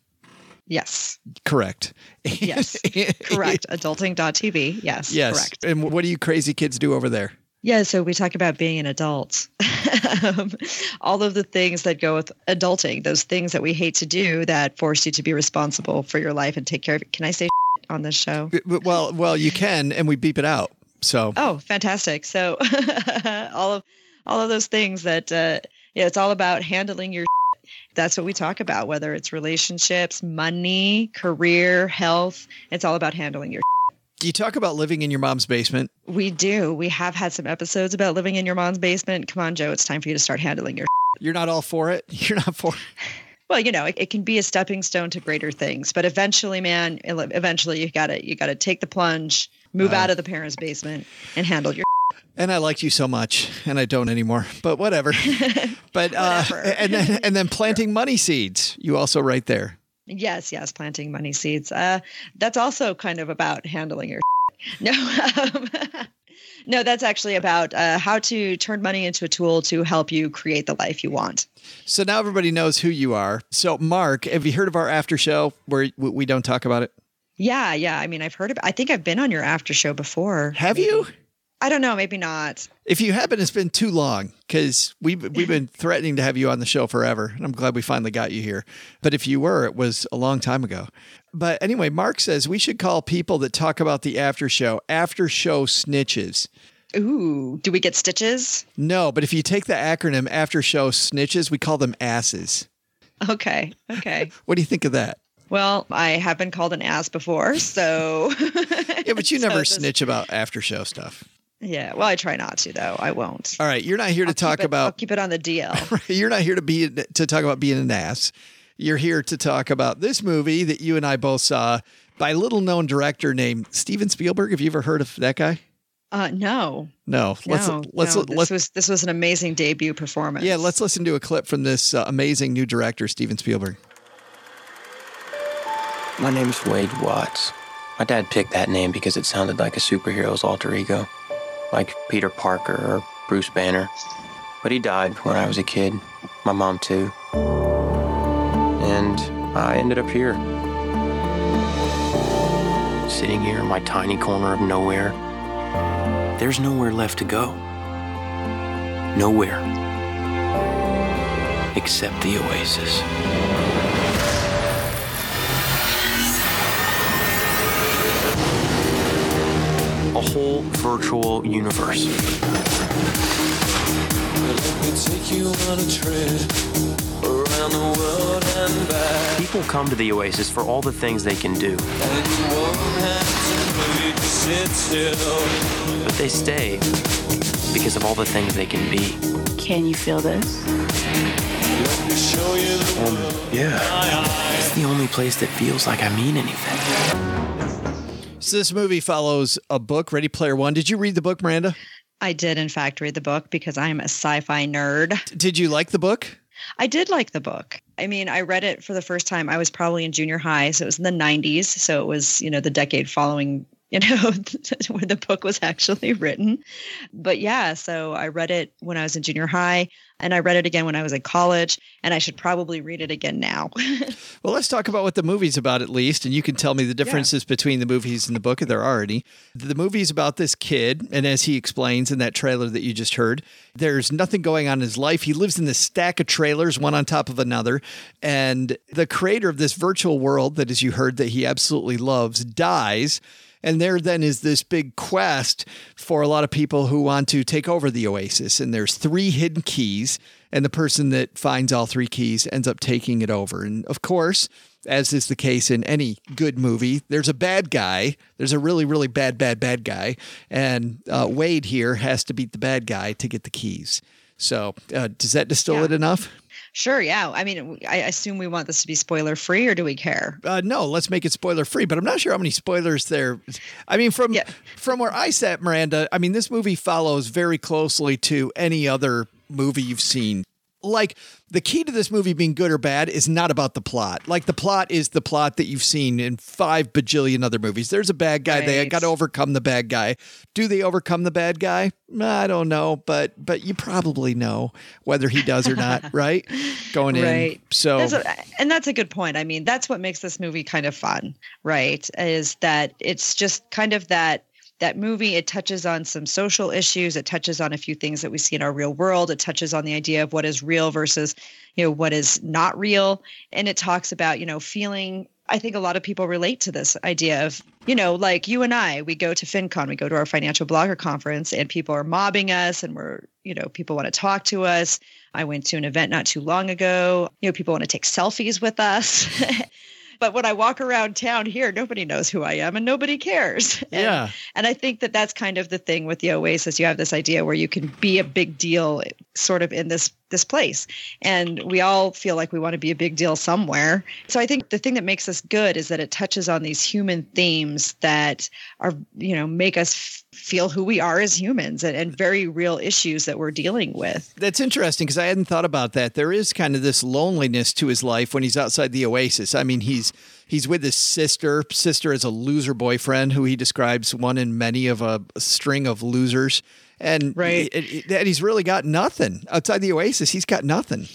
Speaker 10: Yes.
Speaker 5: Correct.
Speaker 10: Yes. correct. Adulting.tv. Yes.
Speaker 5: Yes.
Speaker 10: Correct.
Speaker 5: And what do you crazy kids do over there?
Speaker 10: Yeah, so we talk about being an adult. um, all of the things that go with adulting, those things that we hate to do that force you to be responsible for your life and take care of it. Can I say on this show?
Speaker 5: Well, well, you can, and we beep it out. So.
Speaker 10: Oh, fantastic! So all of all of those things that uh, yeah, it's all about handling your that's what we talk about, whether it's relationships, money, career, health. It's all about handling your.
Speaker 5: Do you talk about living in your mom's basement?
Speaker 10: We do. We have had some episodes about living in your mom's basement. Come on, Joe. It's time for you to start handling your.
Speaker 5: You're not all for it. You're not for.
Speaker 10: Well, you know, it, it can be a stepping stone to greater things, but eventually, man, eventually you got to you got to take the plunge, move uh, out of the parents' basement, and handle your.
Speaker 5: And I liked you so much, and I don't anymore. But whatever. but uh, and then and then planting money seeds. You also write there.
Speaker 10: Yes, yes, planting money seeds. Uh, that's also kind of about handling your. No, um, no, that's actually about uh, how to turn money into a tool to help you create the life you want.
Speaker 5: So now everybody knows who you are. So Mark, have you heard of our after show where we don't talk about it?
Speaker 10: Yeah, yeah. I mean, I've heard of. I think I've been on your after show before.
Speaker 5: Have maybe. you?
Speaker 10: I don't know, maybe not.
Speaker 5: If you haven't, it's been too long because we've we've been threatening to have you on the show forever, and I'm glad we finally got you here. But if you were, it was a long time ago. But anyway, Mark says we should call people that talk about the after show after show snitches.
Speaker 10: Ooh, do we get stitches?
Speaker 5: No, but if you take the acronym after show snitches, we call them asses.
Speaker 10: Okay. Okay.
Speaker 5: what do you think of that?
Speaker 10: Well, I have been called an ass before, so.
Speaker 5: yeah, but you never so snitch about after show stuff.
Speaker 10: Yeah, well, I try not to though. I won't.
Speaker 5: All right, you're not here to
Speaker 10: I'll
Speaker 5: talk
Speaker 10: it,
Speaker 5: about.
Speaker 10: I'll keep it on the DL.
Speaker 5: you're not here to be to talk about being an ass. You're here to talk about this movie that you and I both saw by a little known director named Steven Spielberg. Have you ever heard of that guy?
Speaker 10: Uh, no.
Speaker 5: No. Let's
Speaker 10: no,
Speaker 5: let's
Speaker 10: no.
Speaker 5: let's
Speaker 10: this was this was an amazing debut performance.
Speaker 5: Yeah, let's listen to a clip from this uh, amazing new director, Steven Spielberg.
Speaker 11: My name's Wade Watts. My dad picked that name because it sounded like a superhero's alter ego like Peter Parker or Bruce Banner. But he died when I was a kid, my mom too. And I ended up here. Sitting here in my tiny corner of nowhere. There's nowhere left to go. Nowhere. Except the oasis. Whole virtual universe. People come to the Oasis for all the things they can do. But they stay because of all the things they can be.
Speaker 12: Can you feel this?
Speaker 11: Um, yeah. It's the only place that feels like I mean anything.
Speaker 5: So this movie follows a book, Ready Player One. Did you read the book, Miranda?
Speaker 10: I did, in fact, read the book because I'm a sci-fi nerd.
Speaker 5: Did you like the book?
Speaker 10: I did like the book. I mean, I read it for the first time. I was probably in junior high, so it was in the 90s. So it was, you know, the decade following you know, where the book was actually written. But yeah, so I read it when I was in junior high and I read it again when I was in college, and I should probably read it again now.
Speaker 5: well, let's talk about what the movie's about at least, and you can tell me the differences yeah. between the movies and the book if there are any. The movie's about this kid, and as he explains in that trailer that you just heard, there's nothing going on in his life. He lives in this stack of trailers, one on top of another, and the creator of this virtual world that, as you heard, that he absolutely loves, dies and there then is this big quest for a lot of people who want to take over the oasis. And there's three hidden keys, and the person that finds all three keys ends up taking it over. And of course, as is the case in any good movie, there's a bad guy. There's a really, really bad, bad, bad guy. And uh, Wade here has to beat the bad guy to get the keys. So, uh, does that distill yeah. it enough?
Speaker 10: Sure. Yeah. I mean, I assume we want this to be spoiler free, or do we care?
Speaker 5: Uh, no, let's make it spoiler free. But I'm not sure how many spoilers there. I mean, from yeah. from where I sat, Miranda. I mean, this movie follows very closely to any other movie you've seen. Like the key to this movie being good or bad is not about the plot. Like the plot is the plot that you've seen in five bajillion other movies. There's a bad guy. Right. They got to overcome the bad guy. Do they overcome the bad guy? I don't know, but but you probably know whether he does or not, right? Going in. Right. So
Speaker 10: that's a, and that's a good point. I mean, that's what makes this movie kind of fun, right? Is that it's just kind of that that movie it touches on some social issues it touches on a few things that we see in our real world it touches on the idea of what is real versus you know what is not real and it talks about you know feeling I think a lot of people relate to this idea of, you know, like you and I, we go to FinCon, we go to our financial blogger conference, and people are mobbing us, and we're, you know, people want to talk to us. I went to an event not too long ago. You know, people want to take selfies with us. But when I walk around town here, nobody knows who I am and nobody cares. And,
Speaker 5: yeah.
Speaker 10: And I think that that's kind of the thing with the Oasis. You have this idea where you can be a big deal sort of in this this place and we all feel like we want to be a big deal somewhere so i think the thing that makes us good is that it touches on these human themes that are you know make us feel who we are as humans and, and very real issues that we're dealing with
Speaker 5: That's interesting because I hadn't thought about that. There is kind of this loneliness to his life when he's outside the oasis. I mean, he's he's with his sister. Sister is a loser boyfriend who he describes one in many of a string of losers. And
Speaker 10: Right.
Speaker 5: and he's really got nothing outside the oasis. He's got nothing.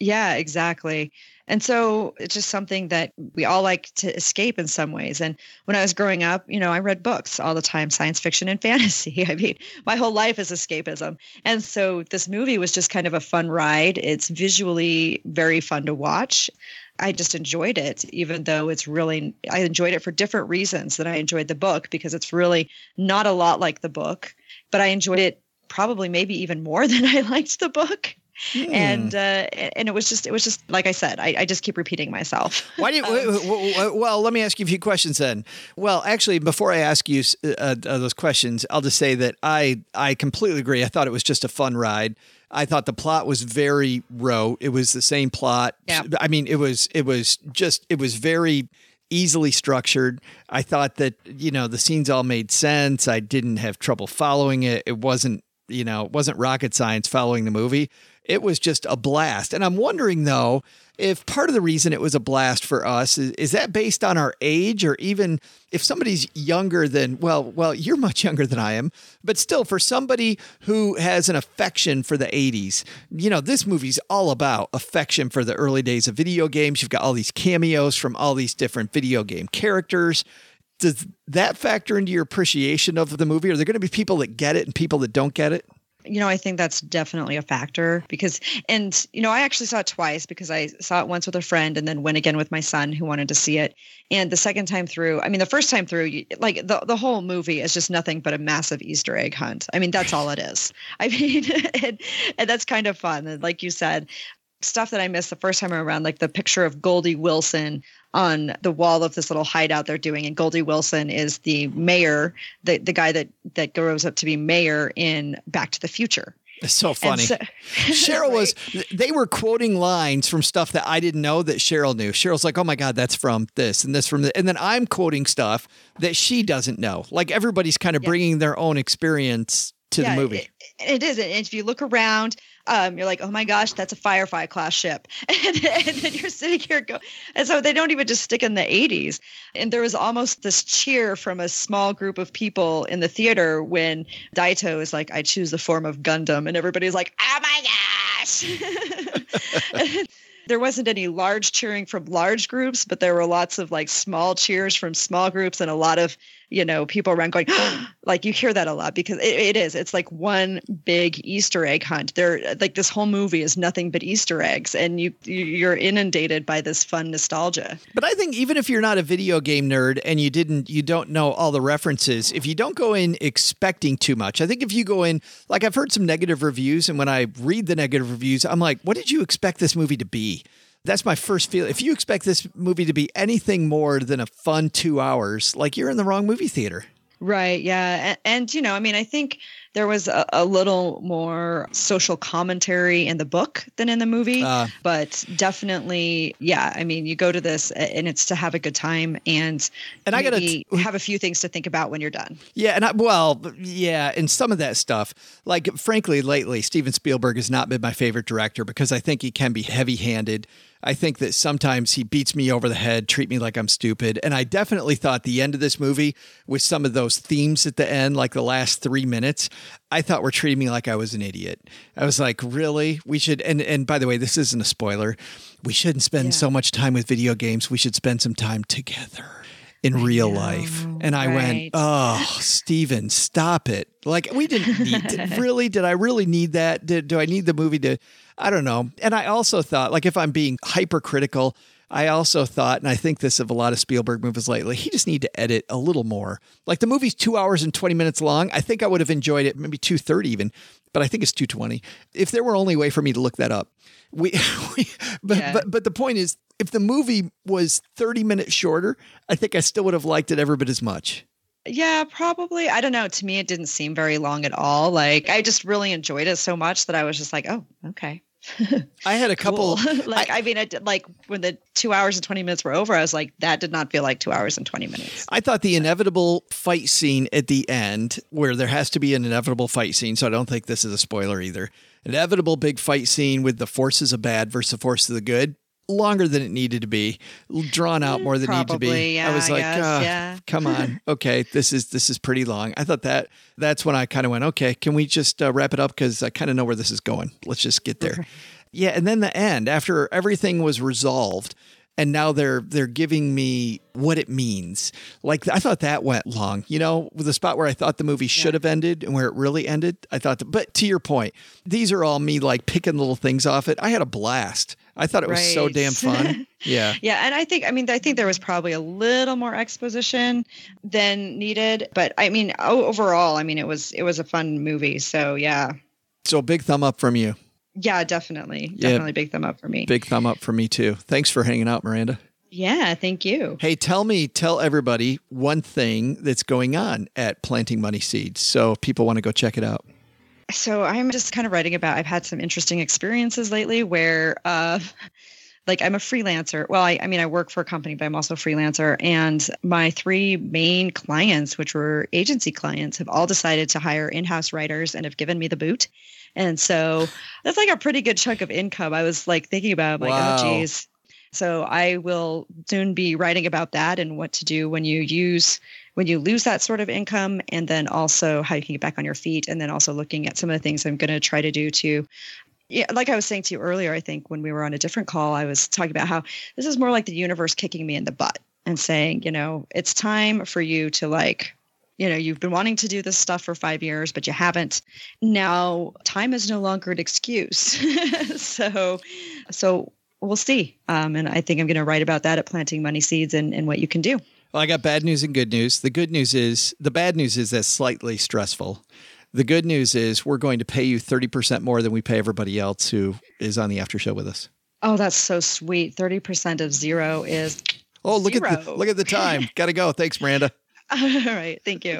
Speaker 10: Yeah, exactly. And so it's just something that we all like to escape in some ways. And when I was growing up, you know, I read books all the time, science fiction and fantasy. I mean, my whole life is escapism. And so this movie was just kind of a fun ride. It's visually very fun to watch. I just enjoyed it, even though it's really, I enjoyed it for different reasons than I enjoyed the book because it's really not a lot like the book, but I enjoyed it probably maybe even more than I liked the book and uh, and it was just it was just like I said I, I just keep repeating myself.
Speaker 5: Why do you, w- w- w- well, let me ask you a few questions then. Well, actually, before I ask you uh, uh, those questions, I'll just say that I I completely agree. I thought it was just a fun ride. I thought the plot was very rote. It was the same plot.
Speaker 10: Yeah.
Speaker 5: I mean, it was it was just it was very easily structured. I thought that you know the scenes all made sense. I didn't have trouble following it. It wasn't you know it wasn't rocket science following the movie. It was just a blast. And I'm wondering though if part of the reason it was a blast for us is, is that based on our age or even if somebody's younger than well well you're much younger than I am but still for somebody who has an affection for the 80s you know this movie's all about affection for the early days of video games you've got all these cameos from all these different video game characters does that factor into your appreciation of the movie are there going to be people that get it and people that don't get it
Speaker 10: You know, I think that's definitely a factor because, and, you know, I actually saw it twice because I saw it once with a friend and then went again with my son who wanted to see it. And the second time through, I mean, the first time through, like the, the whole movie is just nothing but a massive Easter egg hunt. I mean, that's all it is. I mean, and, and that's kind of fun. And like you said, stuff that I missed the first time around, like the picture of Goldie Wilson on the wall of this little hideout they're doing. And Goldie Wilson is the mayor, the, the guy that, that grows up to be mayor in Back to the Future.
Speaker 5: it's so funny
Speaker 10: so-
Speaker 5: Cheryl was, they were quoting lines from stuff that I didn't know that Cheryl knew. Cheryl's like, oh my God, that's from this and this from the, and then I'm quoting stuff that she doesn't know. Like everybody's kind of bringing their own experience to
Speaker 10: Yeah,
Speaker 5: the movie.
Speaker 10: It, it is. And if you look around, um, you're like, oh my gosh, that's a Firefly class ship. And, and then you're sitting here go, and so they don't even just stick in the 80s. And there was almost this cheer from a small group of people in the theater when Daito is like, I choose the form of Gundam. And everybody's like, oh my gosh. there wasn't any large cheering from large groups, but there were lots of like small cheers from small groups and a lot of, you know, people around going, like you hear that a lot because it, it is. It's like one big Easter egg hunt. There, like this whole movie is nothing but Easter eggs, and you you- you're inundated by this fun nostalgia.
Speaker 5: But I think even if you're not a video game nerd and you didn't, you don't know all the references, if you don't go in expecting too much, I think if you go in, like I've heard some negative reviews, and when I read the negative reviews, I'm like, what did you expect this movie to be? That's my first feel. If you expect this movie to be anything more than a fun two hours, like you're in the wrong movie theater.
Speaker 10: Right. Yeah. And, and you know, I mean, I think there was a, a little more social commentary in the book than in the movie,
Speaker 5: Uh.
Speaker 10: but definitely, yeah. I mean, you go to this and it's to have a good time and
Speaker 5: And I gotta
Speaker 10: have a few things to think about when you're done.
Speaker 5: Yeah, and I, well, yeah, and some of that stuff, like frankly, lately, Steven Spielberg has not been my favorite director because I think he can be heavy-handed. I think that sometimes he beats me over the head, treat me like I'm stupid, and I definitely thought the end of this movie with some of those themes at the end, like the last three minutes, I thought were treating me like I was an idiot. I was like, really? We should. And and by the way, this isn't a spoiler. We shouldn't spend so much time with video games. We should spend some time together in real life. And I went, oh, Steven, stop it. Like, we didn't need to, really, did I really need that? Did, do I need the movie to, I don't know. And I also thought, like, if I'm being hypercritical, I also thought, and I think this of a lot of Spielberg movies lately, he just need to edit a little more. Like the movie's two hours and 20 minutes long. I think I would have enjoyed it, maybe 230 even, but I think it's 220. If there were only way for me to look that up. We, we but,
Speaker 10: Yeah.
Speaker 5: but but the point is, if the movie was 30 minutes shorter, I think I still would have liked it ever bit as much.
Speaker 10: Yeah, probably. I don't know. To me, it didn't seem very long at all. Like I just really enjoyed it so much that I was just like, oh, okay.
Speaker 5: I had a couple.
Speaker 10: Cool. like I, I, mean, I did, like when the two hours and twenty minutes were over, I was like, that did not feel like two hours and twenty minutes.
Speaker 5: I thought the inevitable fight scene at the end, where there has to be an inevitable fight scene, so I don't think this is a spoiler either. Inevitable big fight scene with the forces of bad versus the forces of the good longer than it needed to be, drawn out more than
Speaker 10: Probably,
Speaker 5: it needed to be.
Speaker 10: Yeah,
Speaker 5: I was like,
Speaker 10: guess,
Speaker 5: oh,
Speaker 10: yeah.
Speaker 5: come on, okay, this is this is pretty long. I thought that that's when I kind of went, okay, can we just uh, wrap it up because I kind of know where this is going. Let's just get there. Yeah, and then the end after everything was resolved. And now they're they're giving me what it means. Like I thought that went long, you know, with the spot where I thought the movie should have ended and where it really ended. I thought, that, but to your point, these are all me like picking little things off it. I had a blast. I thought it was so damn fun. Yeah.
Speaker 10: Yeah, and I think I mean I think there was probably a little more exposition than needed, but I mean overall, I mean it was it was a fun movie. So yeah,
Speaker 5: So big thumb up from you.
Speaker 10: yeah, definitely,
Speaker 5: Yeah.
Speaker 10: definitely big thumb up for me.
Speaker 5: Big thumb up for me too. Thanks for hanging out, Miranda.
Speaker 10: Yeah, thank you.
Speaker 5: Hey, tell me, tell everybody one thing that's going on at Planting Money Seeds. So people want to go check it out.
Speaker 10: So I'm just kind of writing about. I've had some interesting experiences lately where, uh, like, I'm a freelancer. Well, I, I mean, I work for a company, but I'm also a freelancer. And my three main clients, which were agency clients, have all decided to hire in-house writers and have given me the boot. And so that's like a pretty good chunk of income. I was like thinking about, like,
Speaker 5: Wow.
Speaker 10: oh, geez. So I will soon be writing about that and what to do when you use when you lose that sort of income and then also how you can get back on your feet and then also looking at some of the things I'm going to try to do to yeah, like I was saying to you earlier, I think when we were on a different call, I was talking about how this is more like the universe kicking me in the butt and saying, you know, it's time for you to like, you know, you've been wanting to do this stuff for five years, but you haven't. Now, time is no longer an excuse. so, so we'll see. Um, and I think I'm going to write about that at Planting Money Seeds and, and what you can do.
Speaker 5: Well, I got bad news and good news. The good news is the bad news is that's slightly stressful. The good news is we're going to pay you 30% more than we pay everybody else who is on the after show with us.
Speaker 10: Oh, that's so sweet. 30% of zero is
Speaker 5: Oh, look at the look at the time. Got to go. Thanks, Miranda.
Speaker 10: all right. Thank you.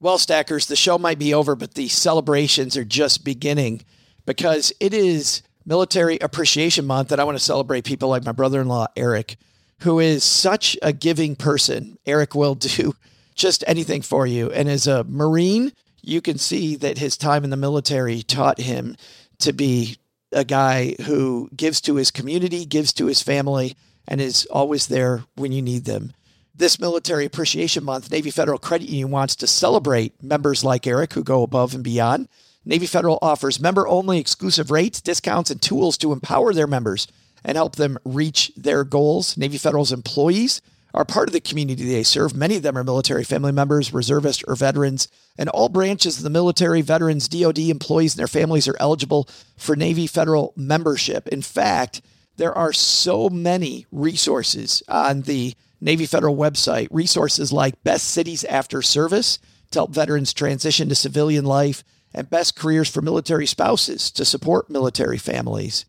Speaker 5: Well, stackers, the show might be over, but the celebrations are just beginning because it is Military Appreciation Month, and I want to celebrate people like my brother in law, Eric, who is such a giving person. Eric will do just anything for you. And as a Marine, you can see that his time in the military taught him to be a guy who gives to his community, gives to his family, and is always there when you need them. This Military Appreciation Month, Navy Federal Credit Union wants to celebrate members like Eric who go above and beyond. Navy Federal offers member only exclusive rates, discounts, and tools to empower their members and help them reach their goals. Navy Federal's employees are part of the community they serve. Many of them are military family members, reservists, or veterans, and all branches of the military, veterans, DoD employees, and their families are eligible for Navy Federal membership. In fact, there are so many resources on the Navy Federal website, resources like Best Cities After Service to help veterans transition to civilian life, and Best Careers for Military Spouses to support military families.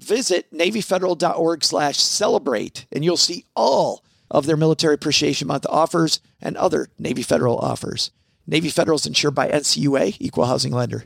Speaker 5: Visit NavyFederal.org slash celebrate, and you'll see all of their Military Appreciation Month offers and other Navy Federal offers. Navy Federal is insured by NCUA, Equal Housing Lender.